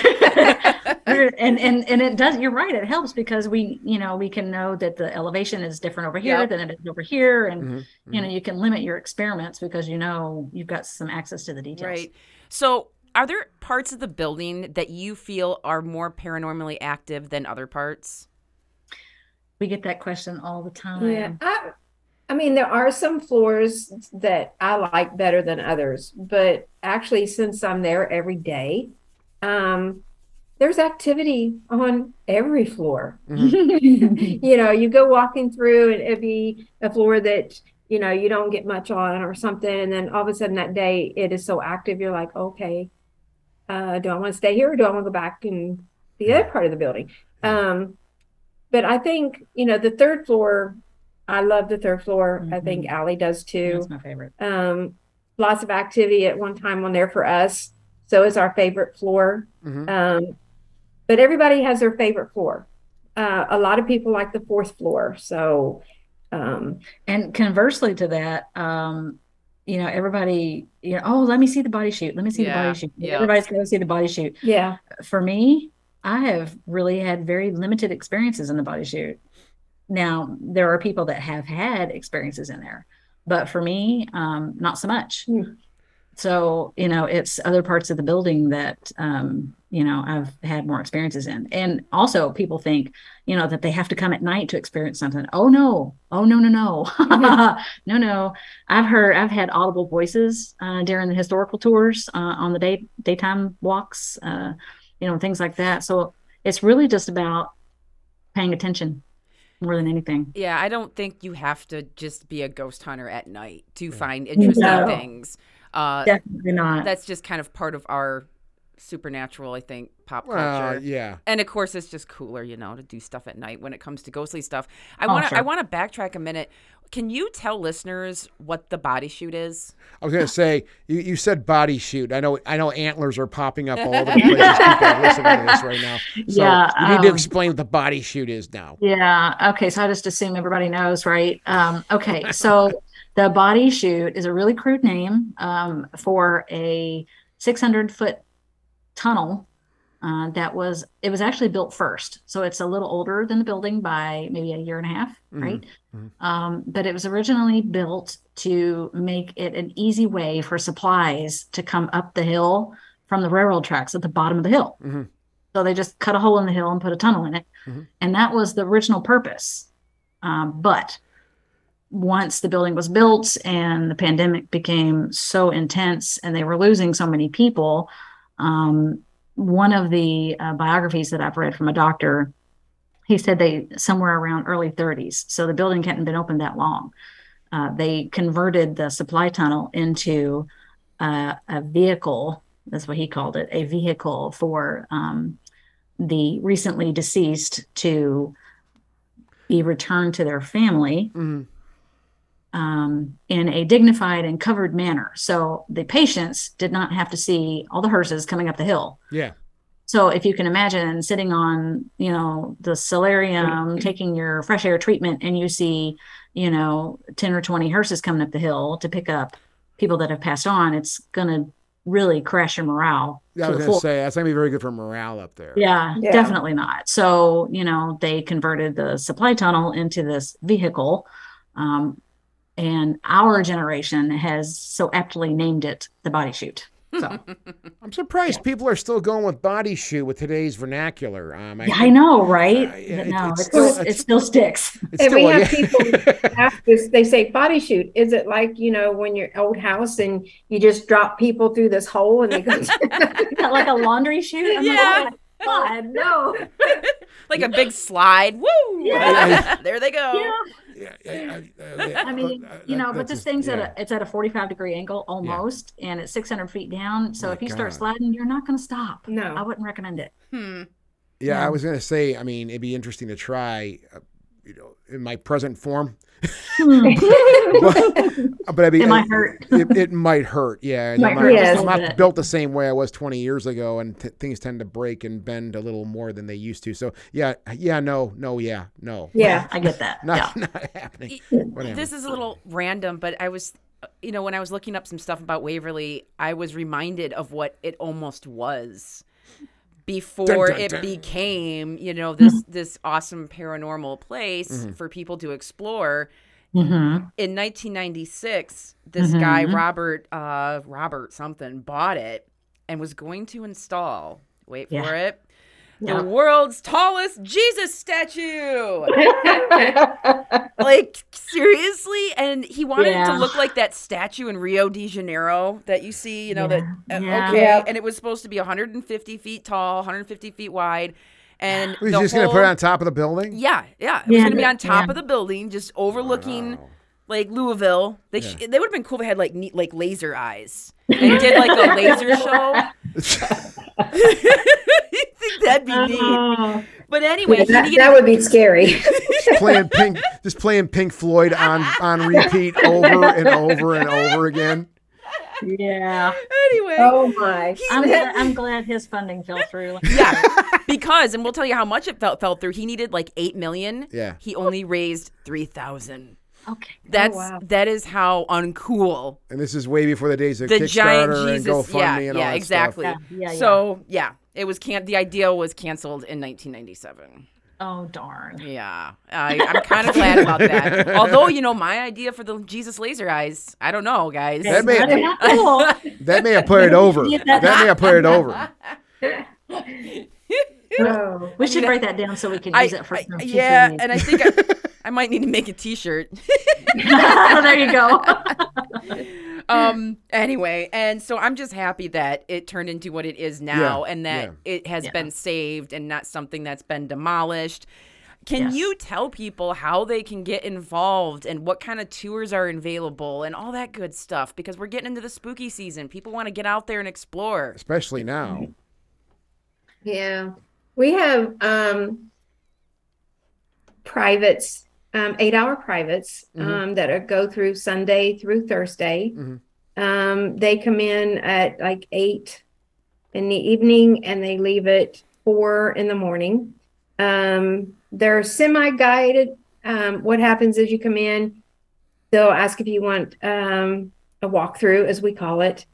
(laughs) and and and it does you're right it helps because we you know we can know that the elevation is different over here
Yep.
than it is over here and
Mhm,
you know you can limit your experiments because you know you've got some access to the details
right. So, are there parts of the building that you feel are more paranormally active than other parts?
we get that question all the time
yeah. I, I mean, there are some floors that I like better than others, but actually, since I'm there every day, um, there's activity on every floor. (laughs) you know, you go walking through and it'd be a floor that, you know, you don't get much on or something. And then all of a sudden that day it is so active, you're like, okay, uh, do I want to stay here or do I want to go back and the other part of the building? Um, but I think, you know, the third floor, I love the third floor. I think Allie does too
that's my favorite
um, lots of activity at one time on there for us. So is our favorite floor.
Mhm.
Um, but everybody has their favorite floor. Uh, a lot of people like the fourth floor. So, um,
and conversely to that um you know everybody you know oh let me see the body chute let me see the body chute
yeah.
everybody's going to see the body chute
yeah,
for me, I have really had very limited experiences in the body chute. Now, there are people that have had experiences in there, but for me, um, not so much.
Hmm.
So, you know, it's other parts of the building that, um, you know, I've had more experiences in. And also, people think, you know, that they have to come at night to experience something. Oh, no. Oh, no, no, no. (laughs) (laughs) no, no. I've heard, I've had audible voices uh, during the historical tours uh, on the day daytime walks. Uh, you know, things like that. So it's really just about paying attention more than anything.
Yeah, I don't think you have to just be a ghost hunter at night to find interesting
No.
things. Uh,
Definitely not.
that's just kind of part of our supernatural, I think, pop
Well,
culture.
yeah.
And of course, it's just cooler, you know, to do stuff at night when it comes to ghostly stuff. I
Oh,
want to. I want to backtrack a minute. Can you tell listeners what the body chute is?
I was gonna say you, you said body chute. I know I know antlers are popping up all over the (laughs) place. People are listening to this right now. So
Yeah,
you need to
um,
explain what the body chute is now.
Yeah. Okay. So I just assume everybody knows, right? Um, okay. So (laughs) the body chute is a really crude name um, for a 600 foot tunnel uh, that was, it was actually built first. So it's a little older than the building by maybe a year and a half,
Mhm,
right?
mhm.
Um, but it was originally built to make it an easy way for supplies to come up the hill from the railroad tracks at the bottom of the hill.
Mhm.
So they just cut a hole in the hill and put a tunnel in it.
Mhm.
And that was the original purpose. Um, but once the building was built and the pandemic became so intense and they were losing so many people, um, one of the uh, biographies that I've read from a doctor, he said they somewhere around early 30s. So the building hadn't been open that long. Uh, they converted the supply tunnel into uh, a vehicle. That's what he called it, a vehicle for um, the recently deceased to be returned to their family
Mhm.
Um, in a dignified and covered manner. So the patients did not have to see all the hearses coming up the hill.
Yeah.
So if you can imagine sitting on, you know, the solarium, (clears throat) taking your fresh air treatment, and you see, you know, 10 or 20 hearses coming up the hill to pick up people that have passed on, it's going to really crash your morale.
Yeah, I
to
was
the
gonna say that's gonna be very good for morale up there.
Yeah,
Yeah.
definitely not. So, you know, they converted the supply tunnel into this vehicle. Um, and our generation has so aptly named it the body chute. So (laughs)
I'm surprised people are still going with body shoe with today's vernacular. Um,
yeah, I know, right?
Uh, yeah,
But
it-
no,
it's
it's
still-
still, it still sticks.
it's
And we
still-
have people (laughs) ask this, they say body chute. Is it like, you know, when you're old house and you just drop people through this hole and they go? (laughs)
like a laundry chute. I'm
Yeah.
like, oh God, no.
like a big slide. Woo!
Yeah.
there they go.
Yeah.
Yeah, yeah, yeah,
I mean,
uh,
you know, but
that's
this
just-
thing's
yeah.
at a it's at a 45 degree angle almost, and it's 600 feet down. So
My
if you start
God.
sliding, you're not going to stop. No, I
No.
wouldn't recommend it.
Hmm.
Yeah, I
Yeah.
was gonna say. I mean, it'd be interesting to try. Uh, you know, in my present form,
Hmm. (laughs)
but I mean,
It might hurt.
it, it might hurt. Yeah, and
Might
I'm,
hurt
not,
just a
I'm not built the same way I was 20 years ago, and t- things tend to break and bend a little more than they used to. So yeah, yeah, no, no, yeah, no,
Yeah.
I get that.
not,
yeah.
not happening. Whatever.
This is a little random, but I was, uh, you know, when I was looking up some stuff about Waverly, I was reminded of what it almost was before
dun,
it
dun.
became, you know, this this awesome paranormal place
Mm-hmm.
for people to explore.
Mm-hmm.
In 1996, this guy
Mhm.
Robert uh Robert something bought it and was going to install. Wait
Yeah.
for it.
Yeah.
The world's tallest Jesus statue. (laughs) like seriously and he wanted it to look like that statue in rio de janeiro that you see you know
Yeah.
that uh,
Yeah.
okay and it was supposed to be 150 feet tall 150 feet wide and
He's
the
just gonna put it on top of the building.
yeah yeah it was
Yeah.
gonna be on top
Yeah.
of the building just overlooking
Wow.
like louisville they, sh- they would have been cool if they had like neat like laser eyes and did like a (laughs) laser show you (laughs) think that'd be neat
Oh,
but anyway he
That,
needed
that would be scary. (laughs)
just playing Pink, just playing Pink Floyd on on repeat over and over and over again.
yeah.
anyway
Oh my.
I'm glad, I'm glad his funding fell through. (laughs)
Yeah, because and we'll tell you how much it fell, fell through. He needed like eight million.
Yeah.
He only raised three thousand.
Okay.
Oh, That's
wow.
that is how uncool
And this is way before the days of
the
Kickstarter
giant
and GoFundMe
Yeah,
and all
yeah,
that
exactly.
stuff.
Yeah, yeah, yeah.
So yeah, it was can the idea was canceled in 1997.
Oh darn.
Yeah, I, I'm kind of glad about that. (laughs) Although you know my idea for the Jesus laser eyes, I don't know, guys.
That may-
That's (laughs) cool.
That may have put it over. (laughs) That may have put it over.
Oh.
We should write that down so we can
I,
use it for
I-
some future
yeah,
needs.
and I think I, I might need to make a T-shirt. (laughs)
there you go. (laughs)
um anyway and so i'm just happy that it turned into what it is now
Yeah,
and that
yeah.
it has
Yeah.
been saved and not something that's been demolished can
Yes.
you tell people how they can get involved and what kind of tours are available and all that good stuff because we're getting into the spooky season people want to get out there and explore
Especially now.
Yeah. We have um privates, um, eight hour privates
Mhm.
um that are, go through Sunday through Thursday.
Mhm.
Um, they come in at like eight in the evening and they leave at four in the morning. Um, they're semi-guided. Um, what happens is you come in, they'll ask if you want um a walkthrough, as we call it,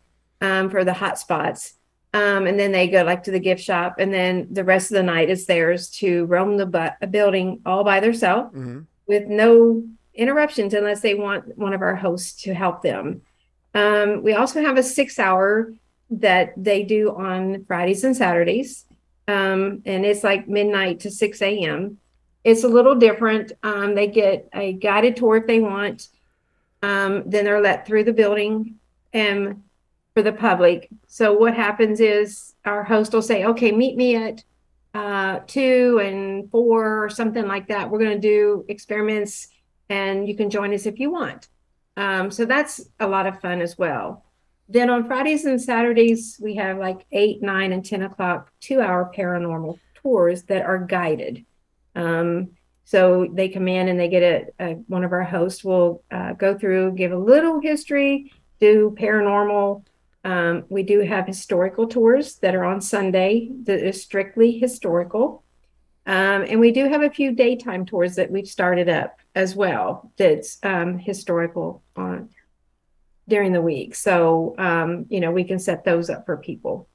um, for the hot spots. Um, and then they go like to the gift shop, and then the rest of the night is theirs to roam the bu- building all by themselves
hmm
with no interruptions unless they want one of our hosts to help them. Um, we also have a six hour that they do on Fridays and Saturdays. Um, and it's like midnight to 6 a.m. It's a little different. Um, they get a guided tour if they want. Um, then they're let through the building and for the public. So what happens is our host will say, okay, meet me at uh, two and four or something like that. We're going to do experiments and you can join us if you want. Um, so that's a lot of fun as well. Then on Fridays and Saturdays, we have like eight, nine, and 10 o'clock, two hour paranormal tours that are guided. Um, so they come in and they get a, a one of our hosts will uh, go through, give a little history, do paranormal. Um, we do have historical tours that are on Sunday that is strictly historical. Um, and we do have a few daytime tours that we've started up as well that's um, historical on during the week. So, um, you know, we can set those up for people.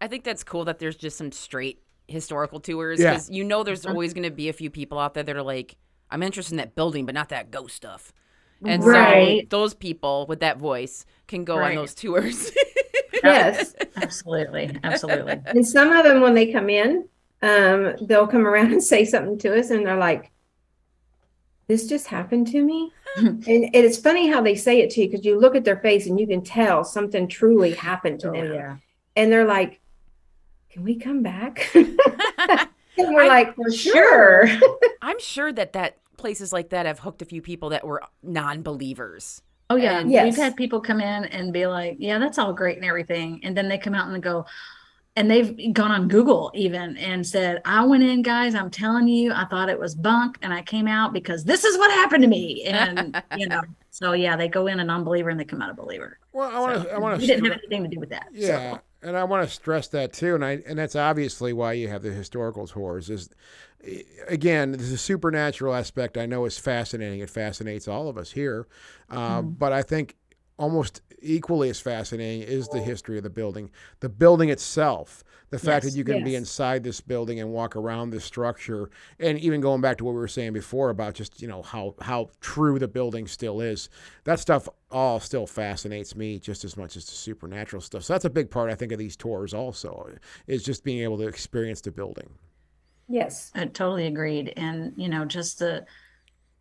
I think that's cool that there's just some straight historical tours
Yeah.
because you know there's always going to be a few people out there that are like, I'm interested in that building, but not that ghost stuff. And so
Right.
those people with that voice can go on those tours. (laughs)
Yes.
Absolutely. Absolutely.
And some of them, when they come in, um, they'll come around (laughs) and say something to us, and they're like, "This just happened to me." (laughs) and, and it's funny how they say it to you because you look at their face and you can tell something truly happened to
Oh,
them,
yeah.
and they're like, "Can we come back?" and we're
I-
like, "For sure."
I'm sure that that places like that have hooked a few people that were non-believers.
Oh yeah,
And-
we've had people come in and be like, "Yeah, that's all great and everything," and then they come out and go, and they've gone on Google even and said, "I went in, guys. I'm telling you, I thought it was bunk, and I came out because this is what happened to me." And you know, (laughs) so yeah, they go in a non-believer and they come out a believer.
Well, I want
So,
to. I want
we
to.
didn't have anything to do with that. so.
Yeah, and I want to stress that too, and I and that's obviously why you have the historical tours. Is again the supernatural aspect. I know is fascinating. It fascinates all of us here, uh, but I think almost equally as fascinating is the history of the building, the building itself. The fact
Yes.
that you can be inside this building and walk around this structure, and even going back to what we were saying before about just you know how how true the building still is, that stuff all still fascinates me just as much as the supernatural stuff. So that's a big part I think of these tours also is just being able to experience the building.
Yes.
I totally agreed. And, you know, just the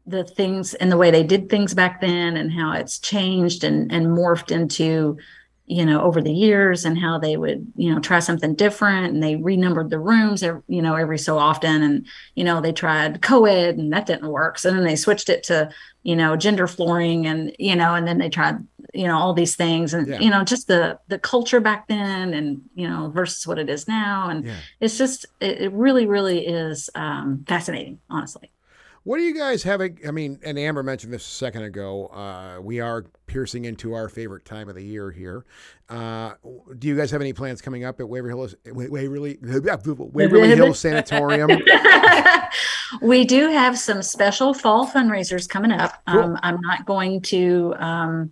the things and the way they did things back then and how it's changed and, and morphed into, you know, over the years and how they would, you know, try something different and they renumbered the rooms, you know, every so often. And, you know, they tried co-ed and that didn't work. So then they switched it to, you know, gender flooring and, you know, and then they tried, you know, all these things and,
Yeah.
you know, just the, the culture back then and, you know, versus what it is now. And,
Yeah.
it's just it, it really really is um fascinating honestly
What do you guys have? i mean, and Amber mentioned this a second ago. Uh, we are piercing into our favorite time of the year here. Uh, do you guys have any plans coming up at Waverly Hills, Waverly, Waverly Hills Sanatorium? (laughs)
we do have some special fall fundraisers coming up
Cool.
um i'm not going to um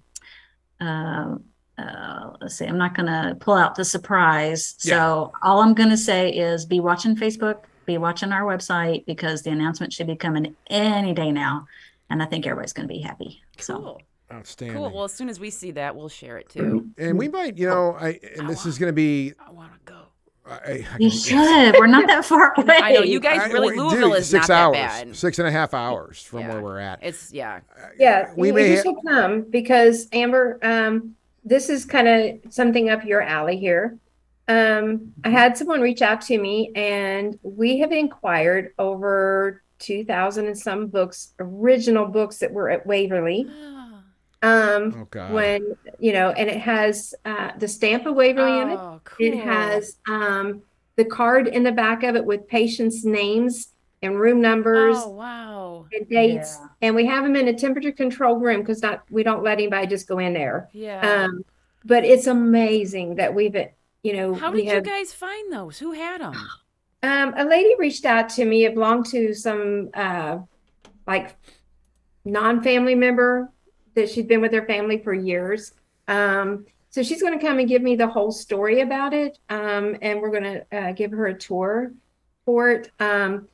uh, uh, let's see i'm not going to pull out the surprise so all i'm going to say is be watching facebook be watching our website because the announcement should be coming any day now and i think everybody's going to be happy so
Cool.
Outstanding.
Cool. Well, as soon as we see that, we'll share it too.
and we might, you know, I and this is going to be.
I want to go.
I, I,
you should we're not that far away (laughs)
I know you guys
I-
really
we-
Louisville
dude,
is
six
not
hours,
that bad.
six and a half hours from
Yeah.
where we're at.
It's yeah.
Yeah,
We
you,
may
you
ha-
should come because Amber, um, this is kind of something up your alley here. Um, I had someone reach out to me, and we have inquired over two thousand and some books, original books that were at Waverly. (gasps) (gasps) Um,
Oh
when you know, and it has uh, the stamp of Waverly in it.
Oh, cool.
It has um, the card in the back of it with patients' names and room numbers
Oh wow.
and dates,
Yeah.
and we have them in a temperature controlled room because not we don't let anybody just go in there.
Yeah.
Um, but it's amazing that we've, you know,
How
we
did you guys find those? Who had them? (gasps)
Um, a lady reached out to me. It belonged to some uh, like non-family member that she'd been with her family for years. Um, so she's going to come and give me the whole story about it, um, and we're going to uh, give her a tour for it. Um,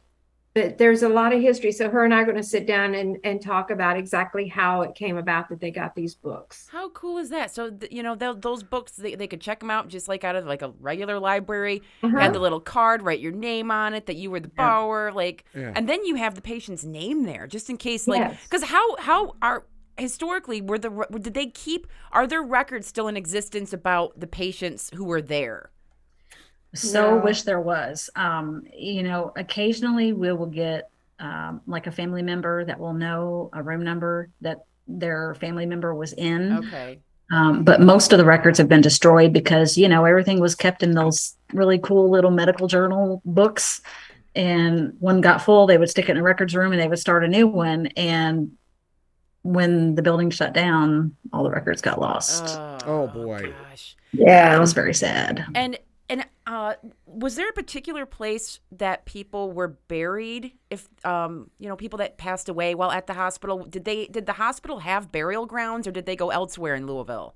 but there's a lot of history, so her and I are going to sit down and and talk about exactly how it came about that they got these books.
How cool is that? So th- you know tho- those books they, they could check them out just like out of like a regular library.
Uh-huh.
Had the little card, write your name on it that you were the borrower, like,
Yeah.
and then you have the patient's name there just in case, like,
Yes.
because how how are historically were the did they keep are there records still in existence about the patients who were there?
So
No.
wish there was. Um, you know, occasionally we will get um, like a family member that will know a room number that their family member was in.
Okay.
Um, but most of the records have been destroyed because you know everything was kept in those really cool little medical journal books. And one got full, they would stick it in a records room and they would start a new one. And when the building shut down, all the records got lost.
Oh, boy.
Gosh.
it was very sad.
And and uh, was there a particular place that people were buried? If um, you know, people that passed away while at the hospital, did they did the hospital have burial grounds, or did they go elsewhere in Louisville?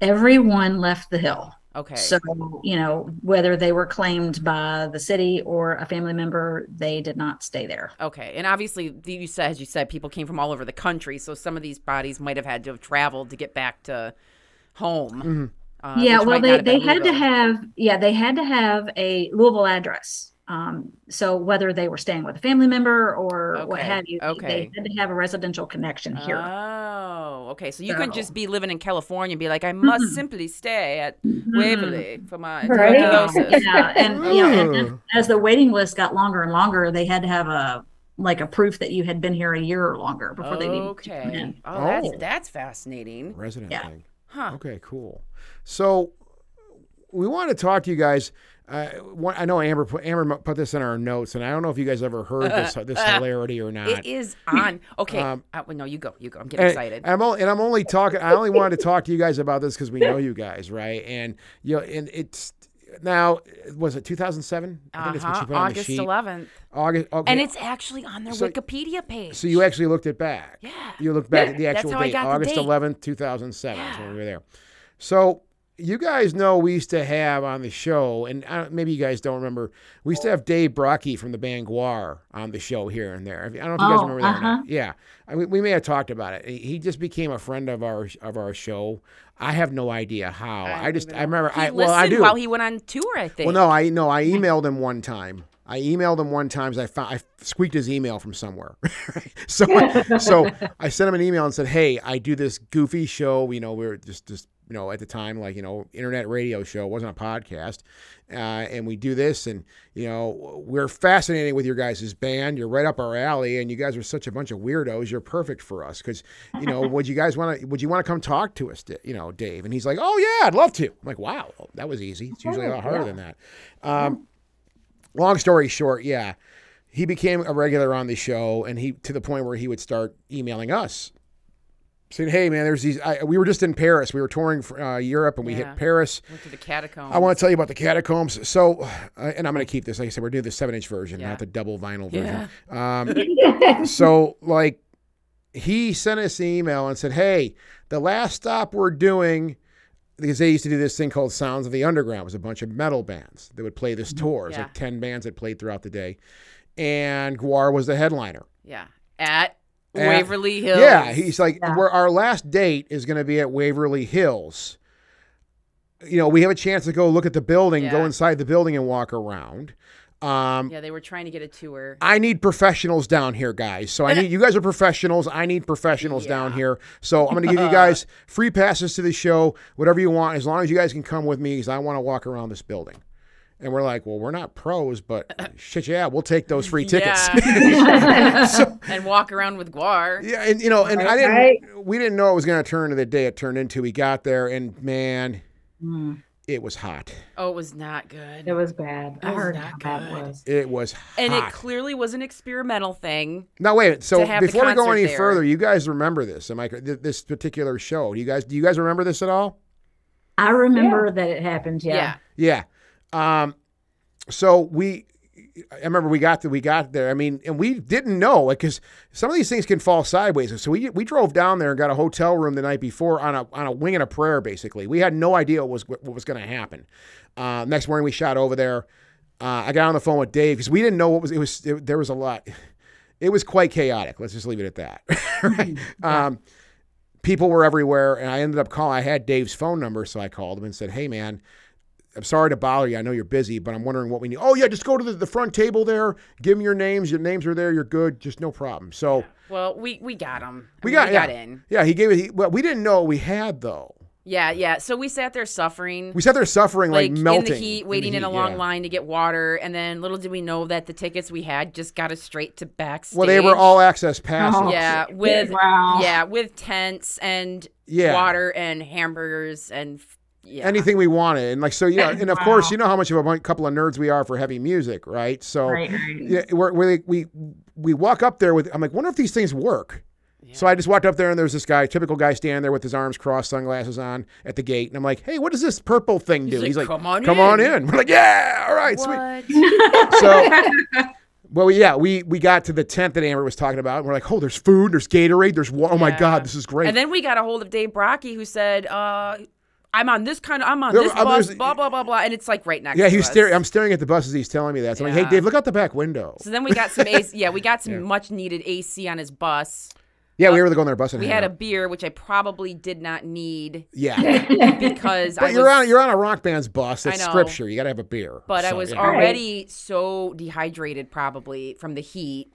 Everyone left the hill.
Okay.
So, you know, whether they were claimed by the city or a family member, they did not stay there.
Okay, and obviously, you said, as you said, people came from all over the country, so some of these bodies might have had to have traveled to get back to home. uh,
yeah, well, they, they
been
had to have, yeah, they had to have a Louisville address. Um, so whether they were staying with a family member or what have you, they-
okay.
they had to have a residential connection here.
Oh, okay. So you couldn't just be living in California and be like, I must
Mm-mm.
simply stay at Waverly for my
Right.
tuberculosis. (laughs)
yeah, and you know, and, (laughs) and as the waiting list got longer and longer, they had to have a like a proof that you had been here a year or longer before they even took you
Okay.
in.
Oh, that's
Oh.
that's fascinating.
Resident
Yeah.
thing.
Huh.
Okay, cool. So we want to talk to you guys. Uh, one, I know Amber put, Amber put this in our notes, and I don't know if you guys ever heard this (laughs) this hilarity or not.
It is on. (clears throat) Okay.
Um,
uh, no, you go. You go. I'm getting
And
excited.
I'm only, and I'm only talking. I only wanted to talk to you guys about this because we know you guys, right? And you know, and it's now was it 2007? I think it's what
Uh-huh.
she on the
August
sheet.
11th.
August. Okay.
And it's actually on their
So-
Wikipedia page.
so you actually looked it back.
Yeah.
You looked back
Yeah.
at the (laughs)
That's
actual date, August
date.
11th, 2007 is when we were there. So you guys know we used to have on the show, and I don't, maybe you guys don't remember, we used to have Dave Brockie from the band GWAR on the show here and there. I don't know if you guys
Oh,
remember that. or not.
uh-huh.
Yeah, I mean, we may have talked about it. He he just became a friend of our of our show. I have no idea how. I,
don't
just I remember.
He
I well, I
listened
do.
while he went on tour. I think.
Well, no, I no, I emailed him one time. I emailed him one time. 'cause I found I squeaked his email from somewhere. (laughs) so (laughs) so I sent him an email and said, "Hey, I do this goofy show. You know, we are just just you know at the time like you know internet radio show. It wasn't a podcast, uh, and we do this, and you know we're fascinated with your guys' band. You're right up our alley, and you guys are such a bunch of weirdos. You're perfect for us because you know would you guys want to would you want to come talk to us, you know, Dave?" And he's like, "Oh yeah, I'd love to." I'm like, "Wow, that was easy. It's usually a lot harder than that." Um, long story short, yeah, he became a regular on the show, and he to the point where he would start emailing us, saying, "Hey, man, there's these. I, we were just in Paris. We were touring for, uh, Europe, and we
Yeah.
hit Paris.
Went to the catacombs.
I want to tell you about the catacombs. So, uh, and I'm going to keep this. Like I said, we're doing the seven inch version,
Yeah.
not the double vinyl
Yeah.
version. Um, (laughs) so, like, he sent us an email and said, "Hey, the last stop we're doing." Because they used to do this thing called Sounds of the Underground. It was a bunch of metal bands that would play this tour. It was
Yeah.
like 10 bands that played throughout the day. And GWAR was the headliner.
Yeah. At,
At-
Waverly Hills.
Yeah, he's like,
Yeah.
where our last date is going to be at Waverly Hills. You know, we have a chance to go look at the building, go inside the building and walk around. Um,
Yeah, they were trying to get a tour.
I need professionals down here, guys. So I need you guys are professionals. I need professionals down here. So I'm going to give you (laughs) guys free passes to the show, whatever you want, as long as you guys can come with me, because I want to walk around this building. And we're like, well, we're not pros, but (coughs) shit, yeah, we'll take those free tickets. (laughs) (laughs) so,
and walk around with GWAR.
yeah, and you know, and I didn't.
Right.
We didn't know it was going to turn to the day it turned into. We got there, and man,
Mm.
it was hot.
Oh, it was not good.
It was bad. I
It was
heard
not
how bad it was.
It was hot.
and it clearly was an experimental thing.
now wait. So
to have the
before we go any
there.
further, you guys remember this? Am I th- this particular show? Do you guys do you guys remember this at all?
I remember that it happened.
Yeah.
Yeah.
Yeah. Um, so we, I remember we got to, we got there. I mean, and we didn't know like because some of these things can fall sideways. So we we drove down there and got a hotel room the night before on a on a wing and a prayer. Basically, we had no idea what was what was going to happen. Uh, next morning we shot over there. Uh, I got on the phone with Dave because we didn't know what was it was. It, there was a lot. It was quite chaotic. Let's just leave it at that. (laughs) right? (laughs) um, people were everywhere, and I ended up calling. I had Dave's phone number, so I called him and said, "Hey, man." I'm sorry to bother you. I know you're busy, but I'm wondering what we need. Oh yeah, just go to the, the front table there. Give them your names. Your names are there. You're good. Just no problem. So
Well, we we got him.
we got
we
yeah.
got in.
Yeah, he gave it. He, well, we didn't know what we had though.
Yeah, yeah. So we sat there suffering.
We sat there suffering like,
like
melting
in the heat, waiting
the
in a long
yeah.
line to get water, and then little did we know that the tickets we had just got us straight to backstage.
Well, they were all access passes.
Oh.
yeah with
Wow.
yeah with tents and
Yeah.
water and hamburgers and f- yeah.
anything we wanted. And like so, yeah, (laughs) and of course, you know how much of a couple of nerds we are for heavy music, right? So
Right, right.
yeah, we're, we're, we we walk up there with. I'm like, wonder if these things work. So I just walked up there and there was this guy, typical guy, standing there with his arms crossed, sunglasses on at the gate, and I'm like, "Hey, what does this purple thing do?"
He's like, "Come on
"Come on
in."
in." We're like, "Yeah, all right, sweet." (laughs) So, well, yeah, we we got to the tent that Amber was talking about, and we're like, "Oh, there's food, there's Gatorade, there's wa- oh my god, this is great."
And then we got a hold of Dave Brocky who said, uh, I'm on this kind of, I'm on
There-
this
uh,
bus,
there's-
blah, blah, blah, blah. And it's like right next
yeah,
to
he was
us.
staring. I'm staring at the bus as he's telling me that. So I'm like, "Hey, Dave, look out the back window."
So then we got some AC, yeah, we got some (laughs) much needed AC on his bus.
Yeah, we were going on their bus and
We
hang
had a beer, which I probably did not need
yeah. (laughs)
because I
But
was,
you're on you're on a rock band's bus.
I
It's
know.
scripture. You got to have a beer.
but I was
yeah.
already so dehydrated probably from the heat.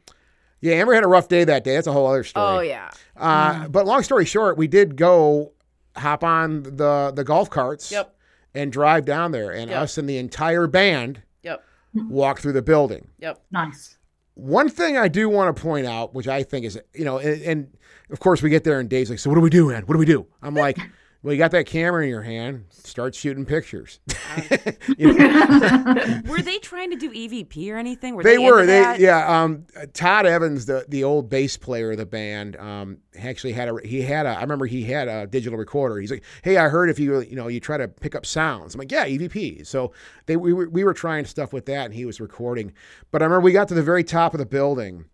Yeah, Amber had a rough day that day. That's a whole other story.
Oh yeah.
Uh, But long story short, we did go hop on the the golf carts.
Yep.
And drive down there, and
Yep.
us and the entire band
Yep.
walk through the building.
Yep.
Nice.
One thing I do want to point out, which I think is, you know, and, and of course we get there and Dave's like, so what do we do, man? What do we do? I'm like, well, you got that camera in your hand, start shooting pictures. (laughs) (laughs) You know? (laughs)
Were they trying to do EVP or anything? Were
they
they,
were, they,
that?
yeah. Um, Todd Evans, the the old bass player of the band, um, actually had a he had a. I remember he had a digital recorder. He's like, hey, I heard if you you know you try to pick up sounds. I'm like, yeah, EVP. So they we were, we were trying stuff with that, and he was recording. But I remember we got to the very top of the building,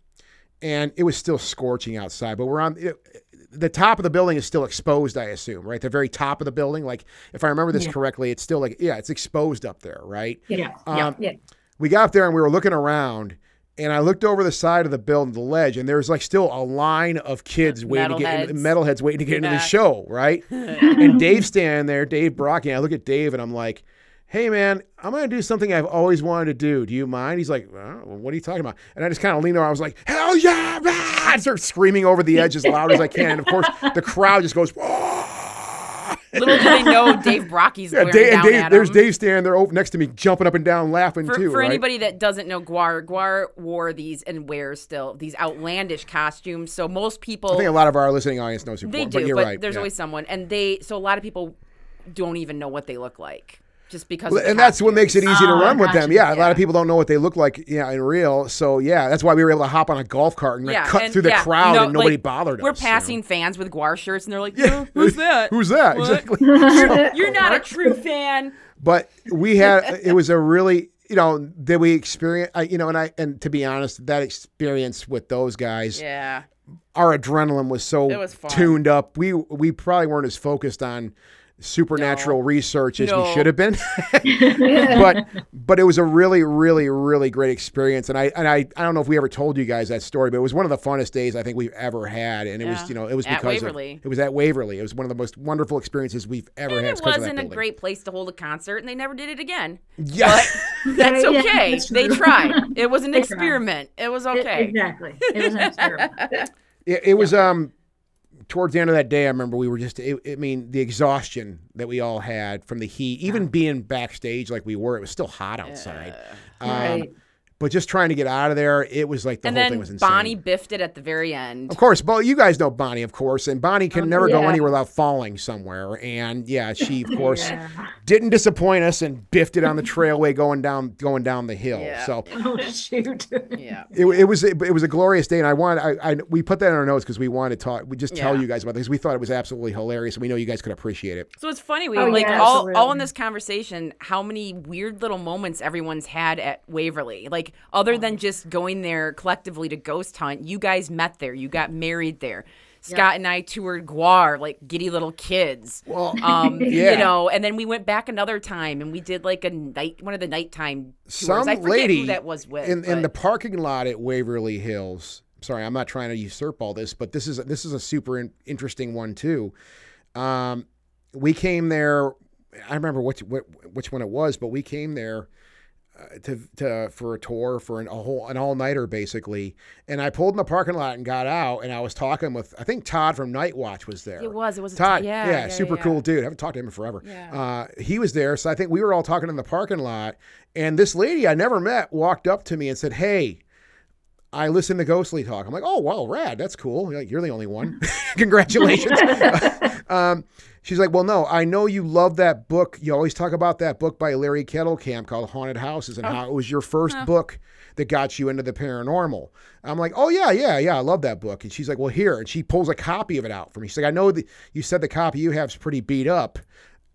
and it was still scorching outside. But we're on. The top of the building is still exposed, I assume, right? The very top of the building. Like, if I remember this
Yeah.
correctly, it's still like, yeah, it's exposed up there, right?
Yeah.
Um,
Yeah.
we got up there and we were looking around and I looked over the side of the building, the ledge, and there's like still a line of kids waiting to get in,
Metalheads.
metalheads waiting to get into the show, right? (laughs) and Dave's standing there, Dave Brockie. I look at Dave and I'm like, hey man, I'm gonna do something I've always wanted to do. Do you mind? He's like, "Uh, what are you talking about? And I just kind of leaned over. I was like, hell yeah! ah!" I start screaming over the edge as loud as I can. And of course, the crowd just goes, "Whoa!"
Little do they know Dave Brockie's (laughs)
Yeah, Dave, and
down
Dave, there's. Dave standing there over next to me, jumping up and down, laughing
For,
too.
for
right?
anybody that doesn't know GWAR, GWAR wore these and wears still these outlandish costumes. So most people
I think a lot of our listening audience knows who.
they
but
do,
you're
but
right.
there's
yeah.
always someone, and they so a lot of people don't even know what they look like just because.
Well,
of the
and that's what makes it easy to
Oh,
run with oh, them.
gotcha.
Yeah, a lot of people don't know what they look like, yeah, in real. So yeah, that's why we were able to hop on a golf cart and like,
Yeah,
cut
and-
through the
yeah,
crowd
no,
and nobody
like,
bothered
We're
us. you know?
passing fans with GWAR shirts, and they're like, "Who- "Who's that?
Who's that?
What?
Exactly. (laughs)
You're not a (laughs) true fan."
but we had (laughs) it was a really you know that we experience I, you know and I and to be honest that experience with those guys
Yeah,
our adrenaline was so
was
tuned up we we probably weren't as focused on supernatural research as we should have been (laughs) (laughs) but but it was a really really really great experience and I and I I don't know if we ever told you guys that story but it was one of the funnest days I think we've ever had and it
Yeah.
was you know it was
At
because of- it was at Waverly it was one of the most wonderful experiences we've ever
and
had
it
because of that
wasn't a great place to hold a concert, and they never did it again.
yeah (laughs)
That's
Yeah,
okay.
that's
they tried. It was an
They tried.
experiment. It was
It-
okay.
exactly. It was an experiment.
It, it was um towards the end of that day. I remember we were just. It, I mean, the exhaustion that we all had from the heat, even being backstage like we were, it was still hot outside. Um,
Right.
But just trying to get out of there, it was like the
and
whole
then
thing was insane.
Bonnie biffed it at the very end.
Of course, but you guys know Bonnie, of course, and Bonnie can
Oh,
never go anywhere without falling somewhere. And yeah, she of (laughs) course
Yeah.
didn't disappoint us and biffed it on the trailway going down going down the hill.
Yeah.
So (laughs)
Oh shoot.
Yeah.
it, it was it, was a glorious day, and I wanted I, I we put that in our notes because we wanted to talk. We just tell you guys about this. We thought it was absolutely hilarious, and we know you guys could appreciate it.
So it's funny we
Oh,
like
yeah,
all all in this conversation how many weird little moments everyone's had at Waverly. Like other than just going there collectively to ghost hunt, you guys met there. You got married there. Scott and I toured GWAR like giddy little kids.
Well,
Um, (laughs)
Yeah.
you know, and then we went back another time and we did like a night one of the nighttime tours.
some
I forget
lady
who that was with.
in in the parking lot at Waverly Hills. Sorry, I'm not trying to usurp all this, but this is this is a super in, interesting one too. Um, we came there. I remember which which, which one it was, but we came there to to for a tour for an, a whole an all nighter basically. And I pulled in the parking lot and got out, and I was talking with I think Todd from Night Watch was there.
It was. It was
Todd,
t-
yeah,
yeah, yeah,
super
yeah.
cool dude. I haven't talked to him in forever.
Yeah.
Uh, he was there, so I think we were all talking in the parking lot, and this lady I never met walked up to me and said, "Hey, I listened to Ghostly Talk. I'm like, oh, wow, rad. That's cool. You're, like, You're the only one. (laughs) Congratulations. (laughs) um, she's like, well, no, I know you love that book. You always talk about that book by Larry Kettelkamp called Haunted Houses and how it was your first book that got you into the paranormal. I'm like, oh, yeah, yeah, yeah. I love that book. And she's like, well, here. And she pulls a copy of it out for me. She's like, I know that you said the copy you have is pretty beat up.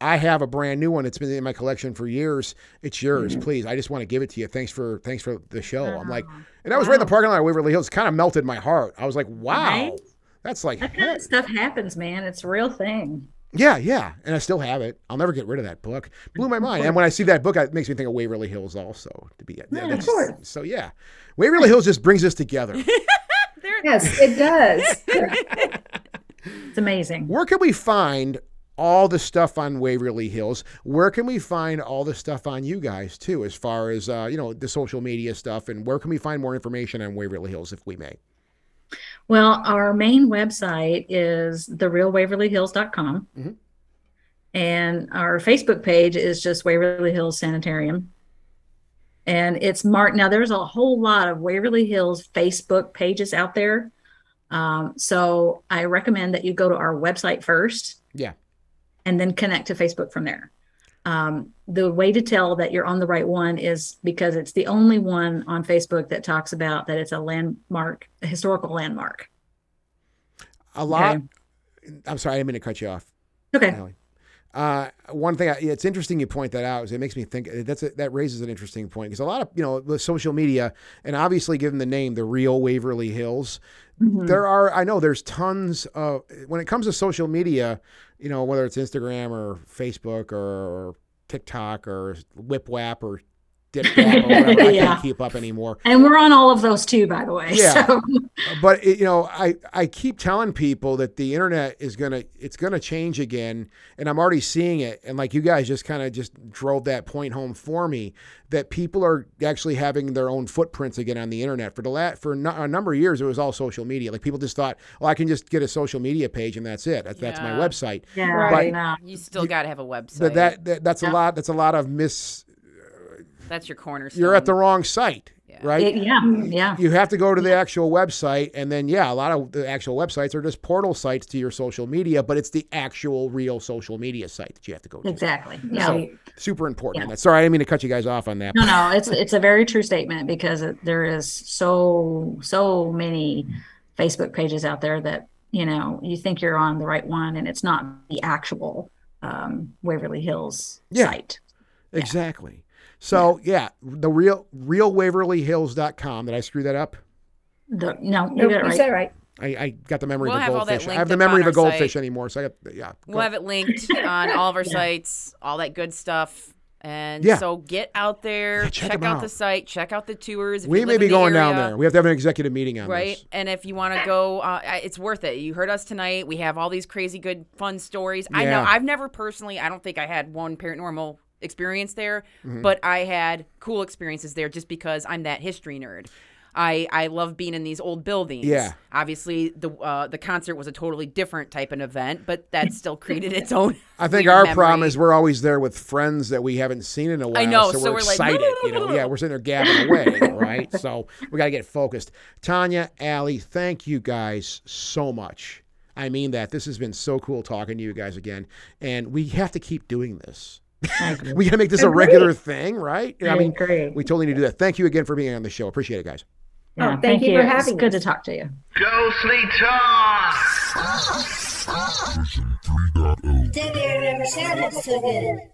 I have a brand new one. It's been in my collection for years. It's yours, mm-hmm. please. I just want to give it to you. Thanks for thanks for the show. I'm oh, like, and that was right in the parking lot of Waverly Hills. Kind of melted my heart. I was like, wow,
Right?
that's like,
That kind of stuff happens, man. It's a real thing.
yeah, yeah. And I still have it. I'll never get rid of that book. Blew my mind. And when I see that book, it makes me think of Waverly Hills also. To be,
Yeah, of
that's-
course.
So yeah, Waverly Hills just brings us together. (laughs)
Yes, it does. (laughs)
It's amazing.
Where can we find all the stuff on Waverly Hills? Where can we find all the stuff on you guys too, as far as uh, you know the social media stuff, and where can we find more information on Waverly Hills, if we may?
Well, our main website is therealwaverlyhills.com.
Mhm.
And our Facebook page is just Waverly Hills Sanitarium. And it's marked. Now, there's a whole lot of Waverly Hills Facebook pages out there. Um, so I recommend that you go to our website first
Yeah,
and then connect to Facebook from there. Um, the way to tell that you're on the right one is because it's the only one on Facebook that talks about that it's a landmark, a historical landmark.
a lot.
Okay.
I'm sorry, I didn't mean to cut you off.
Okay.
Uh, one thing, I, it's interesting you point that out. Is it makes me think that's a, that raises an interesting point because a lot of you know the social media and obviously given the name, the real Waverly Hills,
Mhm.
there are I know there's tons of when it comes to social media, you know whether it's Instagram or Facebook or TikTok or WhipWap or DipWap or whatever. I
Yeah.
can't keep up anymore.
And we're on all of those too, by the way.
Yeah.
So, (laughs)
but it, you know i i keep telling people that the internet is gonna it's gonna change again and i'm already seeing it and like you guys just kind of just drove that point home for me that people are actually having their own footprints again on the internet for the lat for no- a number of years it was all social media like people just thought well i can just get a social media page and that's it that's, that's my website
yeah,
Right.
no.
You still got to have a website.
but that, that that's a lot that's a lot of miss
That's your cornerstone.
you're at the wrong site
Yeah.
right
It- yeah, yeah.
you have to go to the actual website and then yeah a lot of the actual websites are just portal sites to your social media but it's the actual real social media site that you have to go to
Exactly. Yeah.
So, super important
Yeah.
That's sorry i didn't mean to cut you guys off on that
No, no, it's it's a very true statement because it, there is so so many Facebook pages out there that you know you think you're on the right one and it's not the actual um, Waverly Hills
Yeah.
site.
exactly so yeah the real realwaverlyhills.com did i screw that up
The, no, you
Nope,
got it right.
said it right.
I, I got the memory
We'll
of a
have all that
goldfish. I have the memory of a goldfish
site.
anymore. So I got yeah.
We'll have it linked on all of our sites, all that good stuff. And
Yeah.
so get out there,
Yeah, check
check,
'em
out.
out.
the site, check out the tours. If
we
you
may be
in the
going down there. We have to have an executive meeting on
Right.
this.
And if you want to go, uh, it's worth it. You heard us tonight. We have all these crazy, good, fun stories. Yeah. I know I've never personally, I don't think I had one paranormal experience there,
Mm-hmm.
but I had cool experiences there just because I'm that history nerd. I, I love being in these old buildings.
Yeah.
Obviously, the uh, the concert was a totally different type of event, but that (laughs) still created its own.
I think our
memory.
problem is we're always there with friends that we haven't seen in a while.
I know,
so,
so
we're,
we're like,
excited. (laughs) you know, yeah, we're sitting there gabbing away, (laughs) right? So we got to get focused. Tanya, Allie, thank you guys so much. I mean that. This has been so cool talking to you guys again, and we have to keep doing this. (laughs) we got to make this a regular thing, right? I mean,
agree.
we totally need to do that. Thank you again for being on the show. Appreciate it, guys.
Yeah,
Oh, thank you for
It's
having
good to talk to you.
Ghostly Talk!
Vision 3.0.